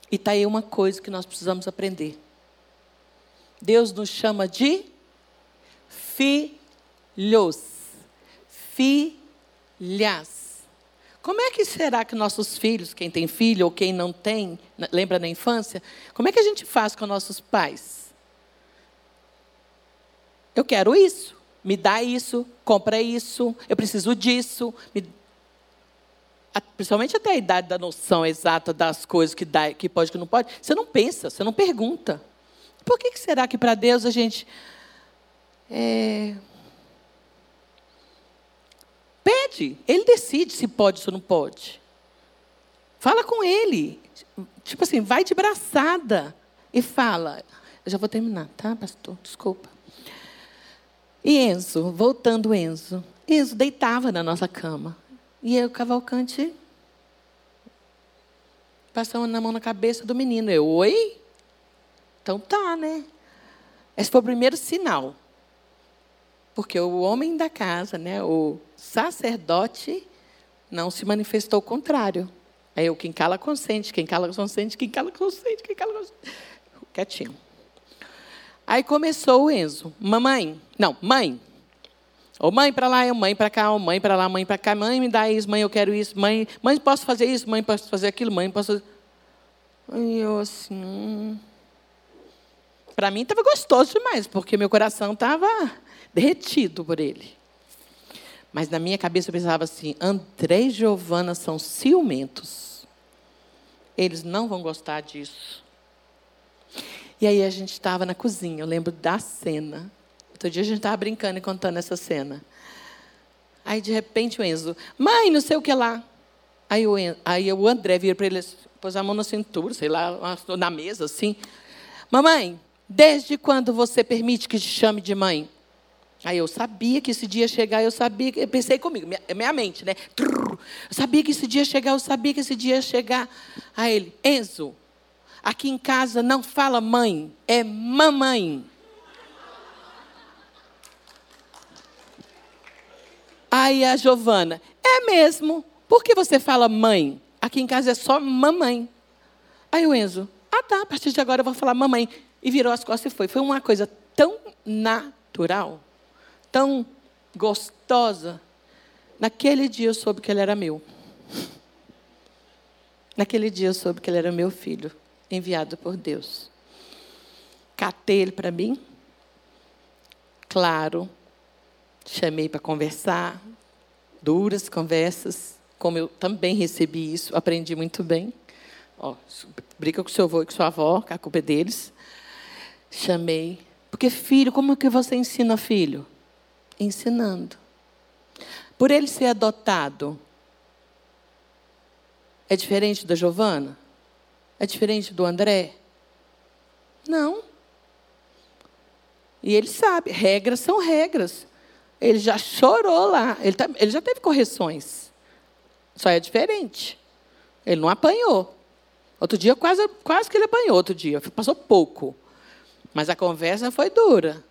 E está aí uma coisa que nós precisamos aprender. Deus nos chama de filhos, filhas. Como é que será que nossos filhos, quem tem filho ou quem não tem, lembra na infância, como é que a gente faz com nossos pais? Eu quero isso, me dá isso, compra isso, eu preciso disso. Me... Principalmente até a idade da noção exata das coisas que, dá, que pode que não pode. Você não pensa, você não pergunta. Por que, que será que para Deus a gente. É Pede, ele decide se pode ou não pode. Fala com ele. Tipo assim, vai de braçada e fala. Eu já vou terminar, tá, pastor? Desculpa. E Enzo, voltando Enzo. Enzo deitava na nossa cama. E o cavalcante passando na mão na cabeça do menino. Eu, oi? Então tá, né? Esse foi o primeiro sinal. Porque o homem da casa, né, o sacerdote, não se manifestou o contrário. Aí o quem cala consente, quem cala consente, quem cala consente, quem cala consente. quietinho. Aí começou o Enzo. Mamãe, não, mãe. Ô mãe para lá, eu mãe para cá, ô mãe para lá, mãe para cá. Mãe, me dá isso, mãe, eu quero isso. Mãe, mãe, posso fazer isso, mãe, posso fazer aquilo, mãe, posso fazer... Aí eu assim... Hum. Para mim estava gostoso demais, porque meu coração estava derretido por ele. Mas na minha cabeça eu pensava assim: André e Giovana são ciumentos. Eles não vão gostar disso. E aí a gente estava na cozinha, eu lembro da cena. Outro dia a gente estava brincando e contando essa cena. Aí de repente o Enzo, mãe, não sei o que lá. Aí o, Enzo, aí o André vira para ele, pôs a mão na cintura, sei lá, na mesa assim. Mamãe, desde quando você permite que te chame de mãe? Aí eu sabia que esse dia ia chegar, eu sabia, eu pensei comigo, minha, minha mente, né? Eu sabia que esse dia ia chegar, eu sabia que esse dia ia chegar. Aí ele, Enzo, aqui em casa não fala mãe, é mamãe. Aí a Giovana, é mesmo? Por que você fala mãe? Aqui em casa é só mamãe. Aí o Enzo, ah tá, a partir de agora eu vou falar mamãe. E virou as costas e foi. Foi uma coisa tão natural tão gostosa. Naquele dia eu soube que ele era meu. Naquele dia eu soube que ele era meu filho, enviado por Deus. Catei ele para mim. Claro, chamei para conversar, duras conversas, como eu também recebi isso, aprendi muito bem. Ó, briga com seu avô e com sua avó, a culpa é deles. Chamei. Porque, filho, como que você ensina filho? ensinando. Por ele ser adotado, é diferente da Giovana? É diferente do André? Não. E ele sabe, regras são regras. Ele já chorou lá, ele, tá, ele já teve correções. Só é diferente. Ele não apanhou. Outro dia, quase, quase que ele apanhou, outro dia. Passou pouco. Mas a conversa foi dura.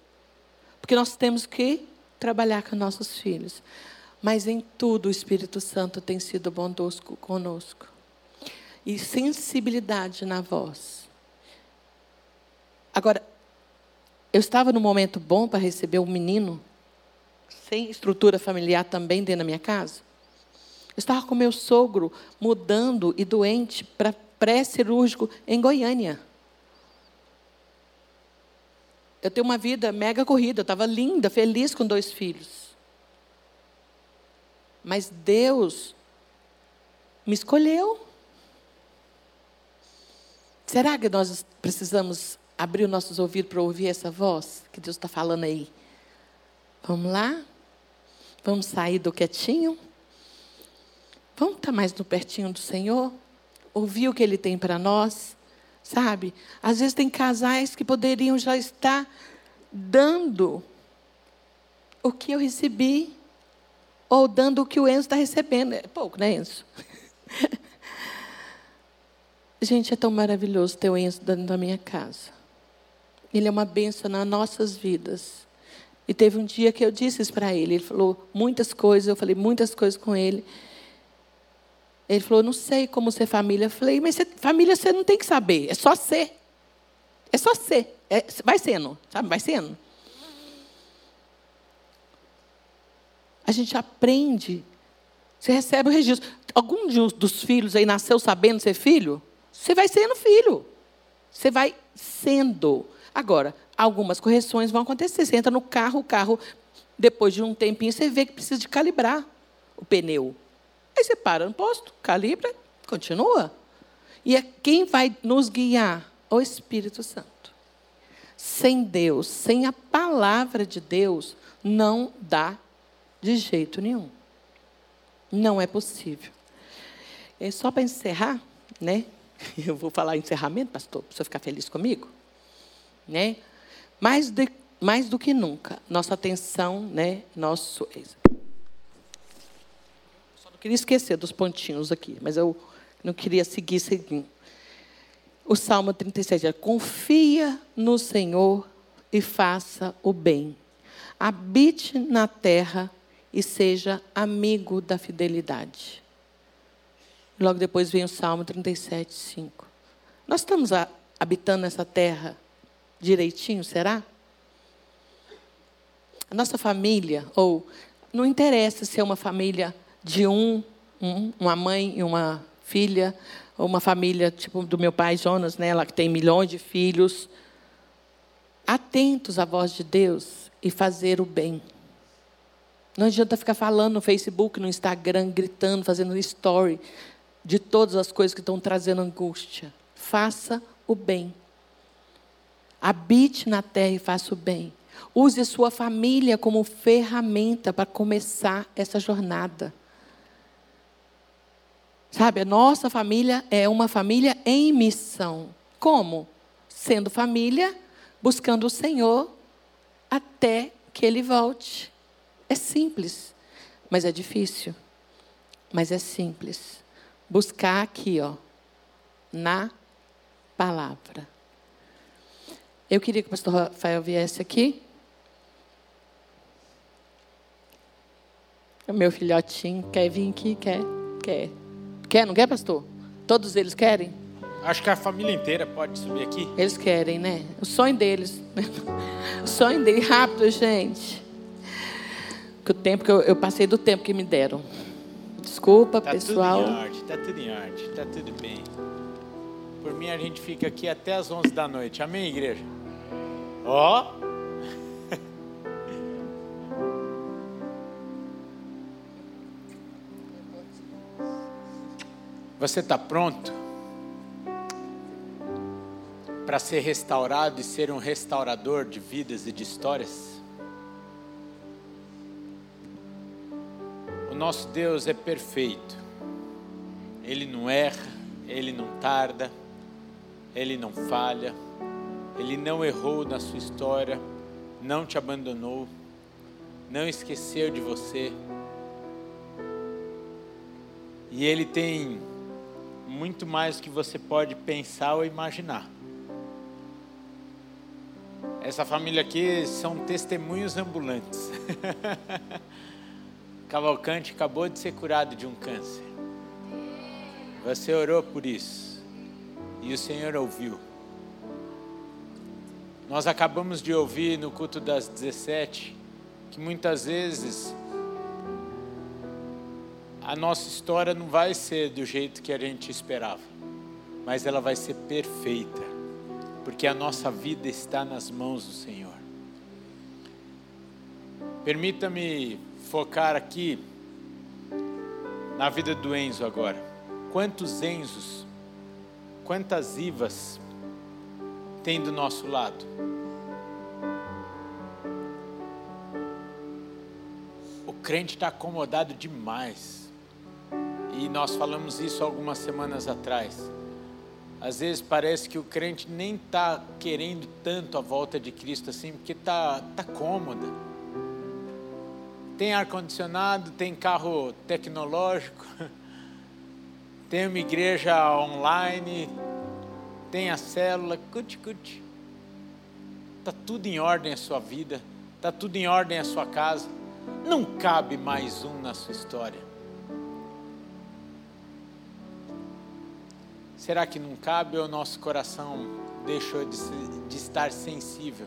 Porque nós temos que trabalhar com nossos filhos. Mas em tudo o Espírito Santo tem sido bondoso conosco. E sensibilidade na voz. Agora, eu estava num momento bom para receber um menino, sem estrutura familiar também dentro da minha casa. Eu estava com meu sogro mudando e doente para pré-cirúrgico em Goiânia. Eu tenho uma vida mega corrida, eu estava linda, feliz com dois filhos. Mas Deus me escolheu. Será que nós precisamos abrir os nossos ouvidos para ouvir essa voz que Deus está falando aí? Vamos lá? Vamos sair do quietinho? Vamos estar mais no pertinho do Senhor? Ouvir o que Ele tem para nós? Sabe? Às vezes tem casais que poderiam já estar dando o que eu recebi, ou dando o que o Enzo está recebendo. É pouco, né, Enzo? Gente, é tão maravilhoso ter o Enzo dentro da minha casa. Ele é uma benção nas nossas vidas. E teve um dia que eu disse isso para ele. Ele falou muitas coisas, eu falei muitas coisas com ele. Ele falou, não sei como ser família. Eu falei, mas família você não tem que saber, é só ser. É só ser. É, vai sendo, sabe? Vai sendo. A gente aprende. Você recebe o registro. Algum dos filhos aí nasceu sabendo ser filho? Você vai sendo filho. Você vai sendo. Agora, algumas correções vão acontecer. Você entra no carro, o carro, depois de um tempinho, você vê que precisa de calibrar o pneu. Aí você para no posto, calibra, continua. E é quem vai nos guiar? O Espírito Santo. Sem Deus, sem a palavra de Deus, não dá de jeito nenhum. Não é possível. É só para encerrar, né? Eu vou falar encerramento, pastor, para você ficar feliz comigo, né? Mais, de, mais do que nunca, nossa atenção, né? Nosso queria esquecer dos pontinhos aqui, mas eu não queria seguir seguindo. O Salmo 37 é: Confia no Senhor e faça o bem. Habite na terra e seja amigo da fidelidade. Logo depois vem o Salmo 37, 5. Nós estamos habitando nessa terra direitinho, será? A nossa família, ou não interessa se é uma família de um, um uma mãe e uma filha, uma família tipo do meu pai Jonas, né, ela que tem milhões de filhos, atentos à voz de Deus e fazer o bem. Não adianta ficar falando no Facebook, no Instagram, gritando, fazendo story de todas as coisas que estão trazendo angústia. Faça o bem. Habite na terra e faça o bem. Use sua família como ferramenta para começar essa jornada. Sabe, a nossa família é uma família em missão. Como? Sendo família, buscando o Senhor até que Ele volte. É simples, mas é difícil. Mas é simples. Buscar aqui, ó, na palavra. Eu queria que o pastor Rafael viesse aqui. O meu filhotinho quer vir aqui? Quer? Quer. Quer, não quer, pastor? Todos eles querem? Acho que a família inteira pode subir aqui. Eles querem, né? O sonho deles. o sonho deles. Rápido, gente. Que o tempo que eu, eu, passei do tempo que me deram. Desculpa, tá pessoal. Tudo em arte, tá tudo em arte, tá tudo bem. Por mim a gente fica aqui até as 11 da noite. Amém, igreja? Ó. Oh. Você está pronto para ser restaurado e ser um restaurador de vidas e de histórias? O nosso Deus é perfeito. Ele não erra, ele não tarda, ele não falha, ele não errou na sua história, não te abandonou, não esqueceu de você. E ele tem muito mais do que você pode pensar ou imaginar. Essa família aqui são testemunhos ambulantes. Cavalcante acabou de ser curado de um câncer. Você orou por isso. E o Senhor ouviu. Nós acabamos de ouvir no culto das 17 que muitas vezes a nossa história não vai ser do jeito que a gente esperava, mas ela vai ser perfeita, porque a nossa vida está nas mãos do Senhor. Permita-me focar aqui na vida do Enzo agora. Quantos Enzos, quantas Ivas tem do nosso lado? O crente está acomodado demais e nós falamos isso algumas semanas atrás. Às vezes parece que o crente nem está querendo tanto a volta de Cristo assim, porque está tá cômoda. Tem ar-condicionado, tem carro tecnológico, tem uma igreja online, tem a célula, cut, cut. Está tudo em ordem a sua vida, está tudo em ordem a sua casa. Não cabe mais um na sua história. Será que não cabe ou nosso coração deixou de, de estar sensível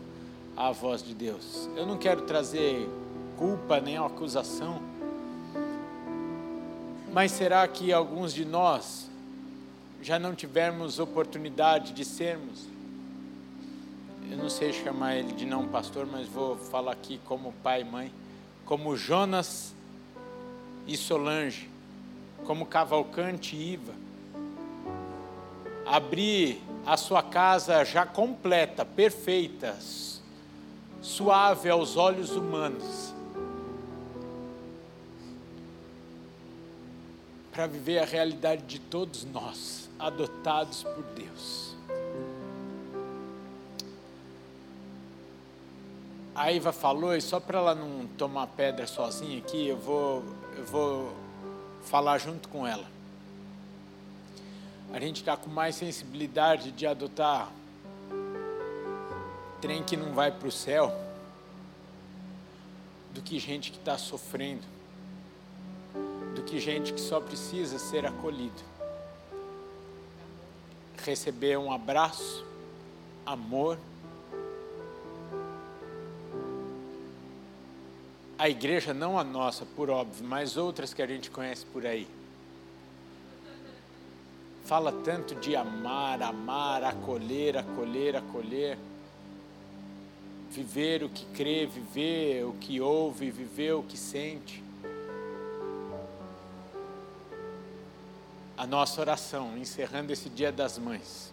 à voz de Deus? Eu não quero trazer culpa nem acusação, mas será que alguns de nós já não tivemos oportunidade de sermos? Eu não sei chamar ele de não pastor, mas vou falar aqui como pai e mãe, como Jonas e Solange, como Cavalcante e Iva abrir a sua casa já completa, perfeita, suave aos olhos humanos, para viver a realidade de todos nós, adotados por Deus. A Iva falou, e só para ela não tomar pedra sozinha aqui, eu vou, eu vou falar junto com ela a gente está com mais sensibilidade de adotar trem que não vai para o céu do que gente que está sofrendo, do que gente que só precisa ser acolhido, receber um abraço, amor. A igreja, não a nossa, por óbvio, mas outras que a gente conhece por aí. Fala tanto de amar, amar, acolher, acolher, acolher. Viver o que crê, viver o que ouve, viver o que sente. A nossa oração, encerrando esse Dia das Mães,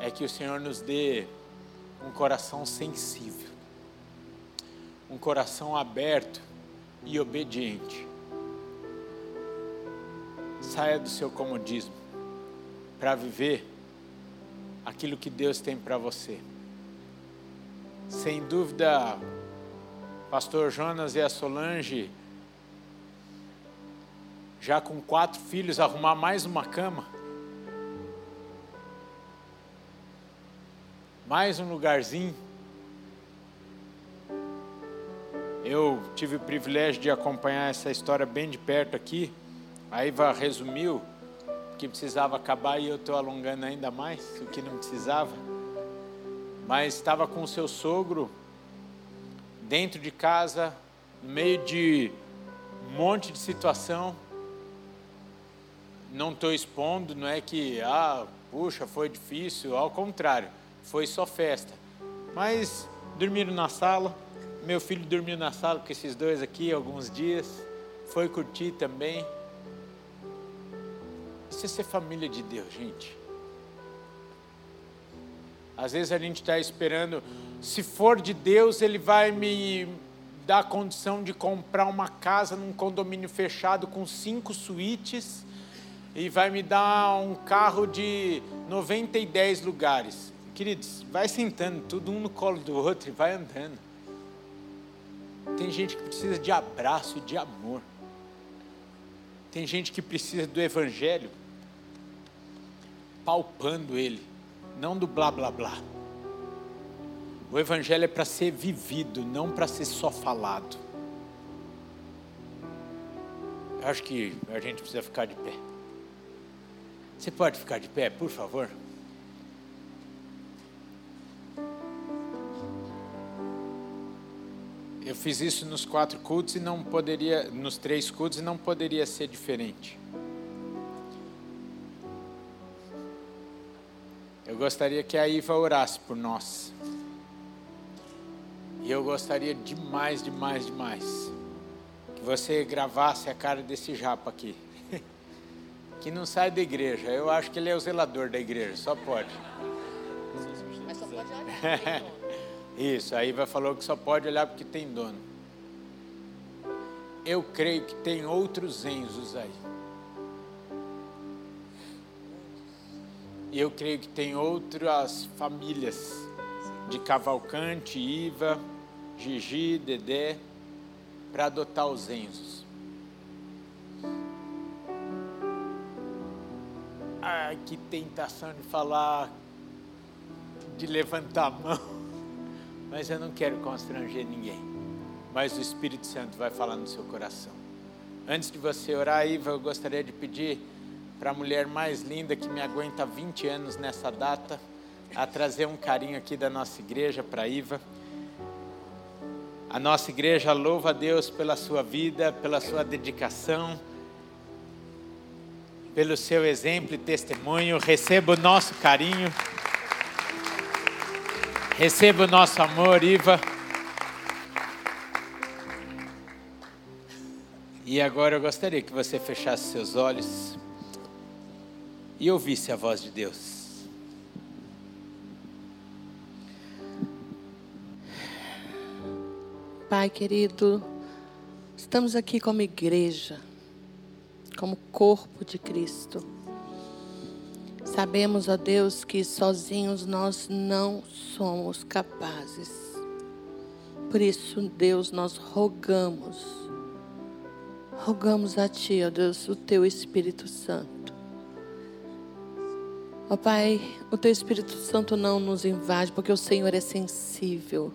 é que o Senhor nos dê um coração sensível, um coração aberto e obediente. Saia do seu comodismo para viver aquilo que Deus tem para você. Sem dúvida, Pastor Jonas e a Solange, já com quatro filhos, arrumar mais uma cama mais um lugarzinho. Eu tive o privilégio de acompanhar essa história bem de perto aqui. A Iva resumiu que precisava acabar e eu estou alongando ainda mais o que não precisava. Mas estava com o seu sogro dentro de casa, no meio de um monte de situação. Não estou expondo, não é que, ah, puxa, foi difícil, ao contrário foi só festa. Mas dormiram na sala. Meu filho dormiu na sala com esses dois aqui alguns dias. Foi curtir também. É ser família de Deus, gente. Às vezes a gente está esperando, se for de Deus, Ele vai me dar a condição de comprar uma casa num condomínio fechado com cinco suítes e vai me dar um carro de 90 e 10 lugares. Queridos, vai sentando, tudo um no colo do outro e vai andando. Tem gente que precisa de abraço de amor. Tem gente que precisa do Evangelho, palpando ele, não do blá blá blá. O Evangelho é para ser vivido, não para ser só falado. Eu acho que a gente precisa ficar de pé. Você pode ficar de pé, por favor? Eu fiz isso nos quatro cultos e não poderia, nos três cultos e não poderia ser diferente. Eu gostaria que a Iva orasse por nós. E eu gostaria demais, demais, demais que você gravasse a cara desse japa aqui. que não sai da igreja. Eu acho que ele é o zelador da igreja, só pode. Mas só pode olhar. Isso, aí vai falou que só pode olhar porque tem dono. Eu creio que tem outros Enzos aí. E eu creio que tem outras famílias de Cavalcante, Iva, Gigi, Dedé, para adotar os Enzos. Ai, que tentação de falar, de levantar a mão mas eu não quero constranger ninguém. Mas o Espírito Santo vai falar no seu coração. Antes de você orar, Iva, eu gostaria de pedir para a mulher mais linda que me aguenta 20 anos nessa data, a trazer um carinho aqui da nossa igreja para Iva. A nossa igreja louva a Deus pela sua vida, pela sua dedicação, pelo seu exemplo e testemunho. Receba o nosso carinho. Receba o nosso amor, Iva. E agora eu gostaria que você fechasse seus olhos e ouvisse a voz de Deus. Pai querido, estamos aqui como igreja, como corpo de Cristo. Sabemos, ó Deus, que sozinhos nós não somos capazes. Por isso, Deus, nós rogamos, rogamos a Ti, ó Deus, o Teu Espírito Santo. Ó Pai, o Teu Espírito Santo não nos invade, porque o Senhor é sensível.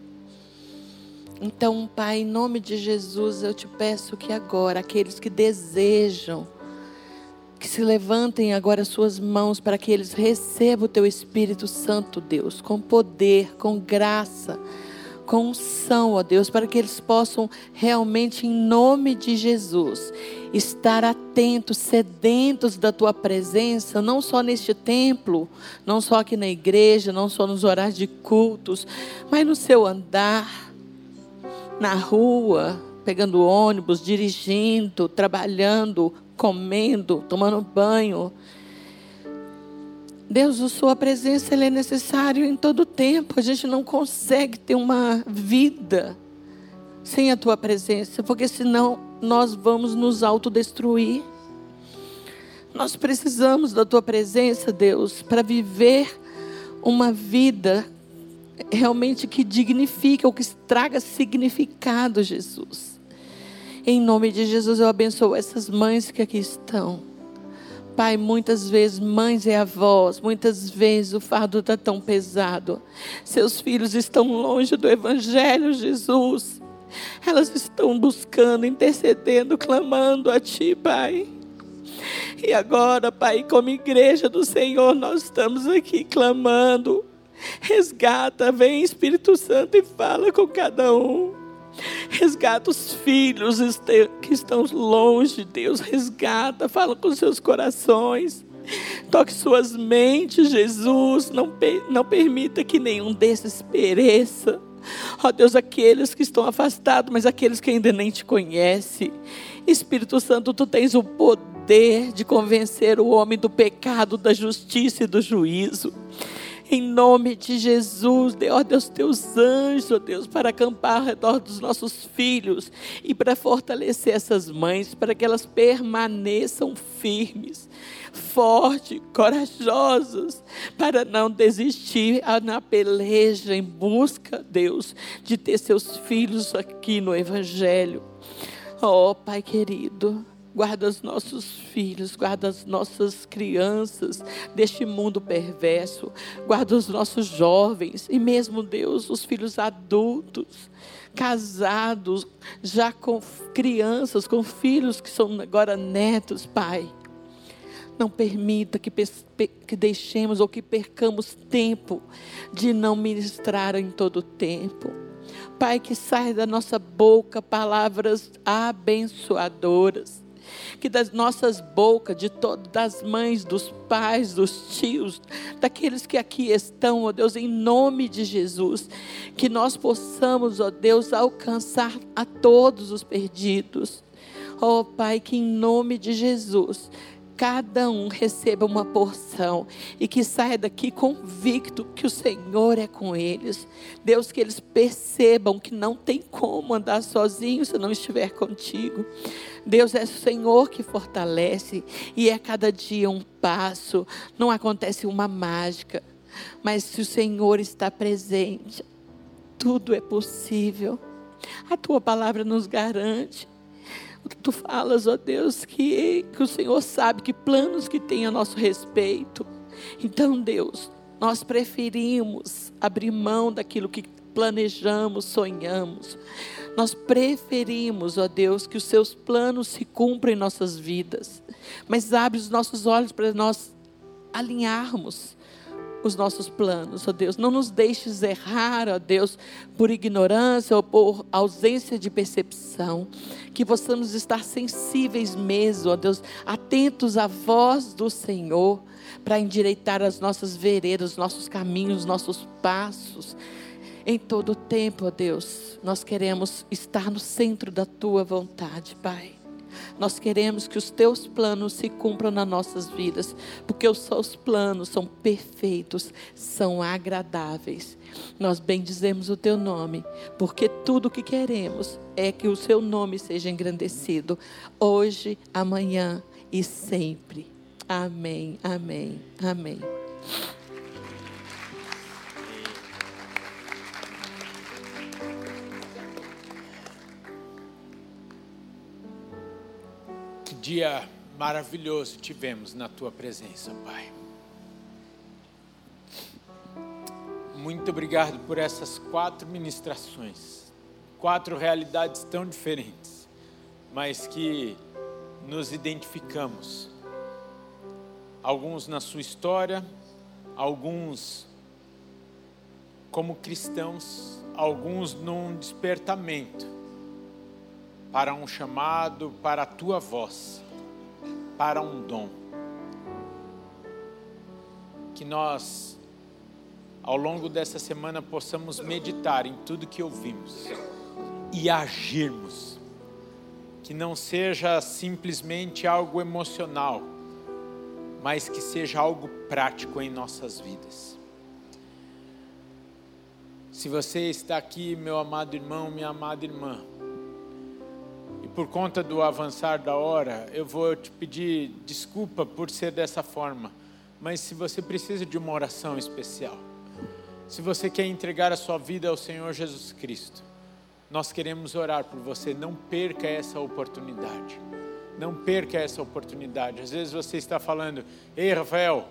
Então, Pai, em nome de Jesus, eu te peço que agora, aqueles que desejam, Que se levantem agora suas mãos para que eles recebam o teu Espírito Santo, Deus, com poder, com graça, com unção, ó Deus, para que eles possam realmente, em nome de Jesus, estar atentos, sedentos da tua presença, não só neste templo, não só aqui na igreja, não só nos horários de cultos, mas no seu andar, na rua, pegando ônibus, dirigindo, trabalhando, comendo, tomando banho. Deus, a sua presença é necessário em todo tempo. A gente não consegue ter uma vida sem a tua presença, porque senão nós vamos nos autodestruir. Nós precisamos da tua presença, Deus, para viver uma vida realmente que dignifique ou que traga significado, Jesus. Em nome de Jesus eu abençoo essas mães que aqui estão. Pai, muitas vezes mães e avós, muitas vezes o fardo está tão pesado. Seus filhos estão longe do Evangelho, Jesus. Elas estão buscando, intercedendo, clamando a Ti, Pai. E agora, Pai, como igreja do Senhor, nós estamos aqui clamando. Resgata, vem Espírito Santo e fala com cada um. Resgata os filhos que estão longe, Deus. Resgata, fala com seus corações. Toque suas mentes, Jesus. Não, não permita que nenhum desses pereça. Ó Deus, aqueles que estão afastados, mas aqueles que ainda nem te conhecem. Espírito Santo, tu tens o poder de convencer o homem do pecado, da justiça e do juízo. Em nome de Jesus, dê, ó Deus, teus anjos, ó Deus, para acampar ao redor dos nossos filhos e para fortalecer essas mães, para que elas permaneçam firmes, fortes, corajosas, para não desistir na peleja em busca, Deus, de ter seus filhos aqui no Evangelho. Oh, Pai querido, Guarda os nossos filhos, guarda as nossas crianças deste mundo perverso. Guarda os nossos jovens e mesmo, Deus, os filhos adultos, casados, já com crianças, com filhos que são agora netos, Pai. Não permita que, que deixemos ou que percamos tempo de não ministrar em todo o tempo. Pai, que saia da nossa boca palavras abençoadoras que das nossas bocas, de todas as mães, dos pais, dos tios, daqueles que aqui estão, ó Deus, em nome de Jesus, que nós possamos, ó Deus, alcançar a todos os perdidos. Ó Pai, que em nome de Jesus, cada um receba uma porção e que saia daqui convicto que o Senhor é com eles. Deus, que eles percebam que não tem como andar sozinho se não estiver contigo. Deus é o Senhor que fortalece e é cada dia um passo, não acontece uma mágica, mas se o Senhor está presente, tudo é possível. A tua palavra nos garante. Tu falas, ó Deus, que, que o Senhor sabe que planos que tem a nosso respeito. Então, Deus, nós preferimos abrir mão daquilo que planejamos, sonhamos. Nós preferimos, ó Deus, que os seus planos se cumpram em nossas vidas. Mas abre os nossos olhos para nós alinharmos os nossos planos, ó Deus. Não nos deixes errar, ó Deus, por ignorância ou por ausência de percepção. Que possamos estar sensíveis mesmo, ó Deus, atentos à voz do Senhor, para endireitar as nossas veredas, os nossos caminhos, os nossos passos em todo o tempo, ó Deus, nós queremos estar no centro da tua vontade, Pai. Nós queremos que os teus planos se cumpram nas nossas vidas, porque os seus planos são perfeitos, são agradáveis. Nós bendizemos o teu nome, porque tudo o que queremos é que o seu nome seja engrandecido, hoje, amanhã e sempre. Amém, amém, amém. Dia maravilhoso tivemos na tua presença, Pai. Muito obrigado por essas quatro ministrações, quatro realidades tão diferentes, mas que nos identificamos. Alguns na sua história, alguns como cristãos, alguns num despertamento para um chamado, para a tua voz, para um dom. Que nós, ao longo dessa semana, possamos meditar em tudo que ouvimos e agirmos. Que não seja simplesmente algo emocional, mas que seja algo prático em nossas vidas. Se você está aqui, meu amado irmão, minha amada irmã, e por conta do avançar da hora, eu vou te pedir desculpa por ser dessa forma, mas se você precisa de uma oração especial, se você quer entregar a sua vida ao Senhor Jesus Cristo, nós queremos orar por você, não perca essa oportunidade. Não perca essa oportunidade. Às vezes você está falando, ei Rafael,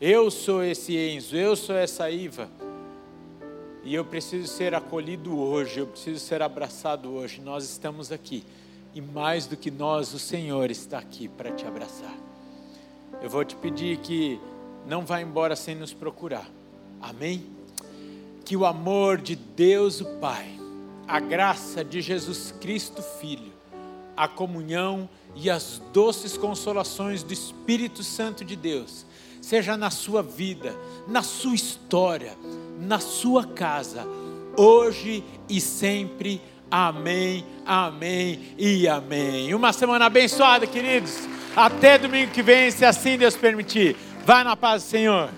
eu sou esse Enzo, eu sou essa Iva e eu preciso ser acolhido hoje, eu preciso ser abraçado hoje. Nós estamos aqui. E mais do que nós, o Senhor está aqui para te abraçar. Eu vou te pedir que não vá embora sem nos procurar. Amém? Que o amor de Deus o Pai, a graça de Jesus Cristo Filho, a comunhão e as doces consolações do Espírito Santo de Deus, seja na sua vida, na sua história, na sua casa, hoje e sempre. Amém, amém e amém. Uma semana abençoada, queridos. Até domingo que vem, se assim Deus permitir. Vai na paz do Senhor.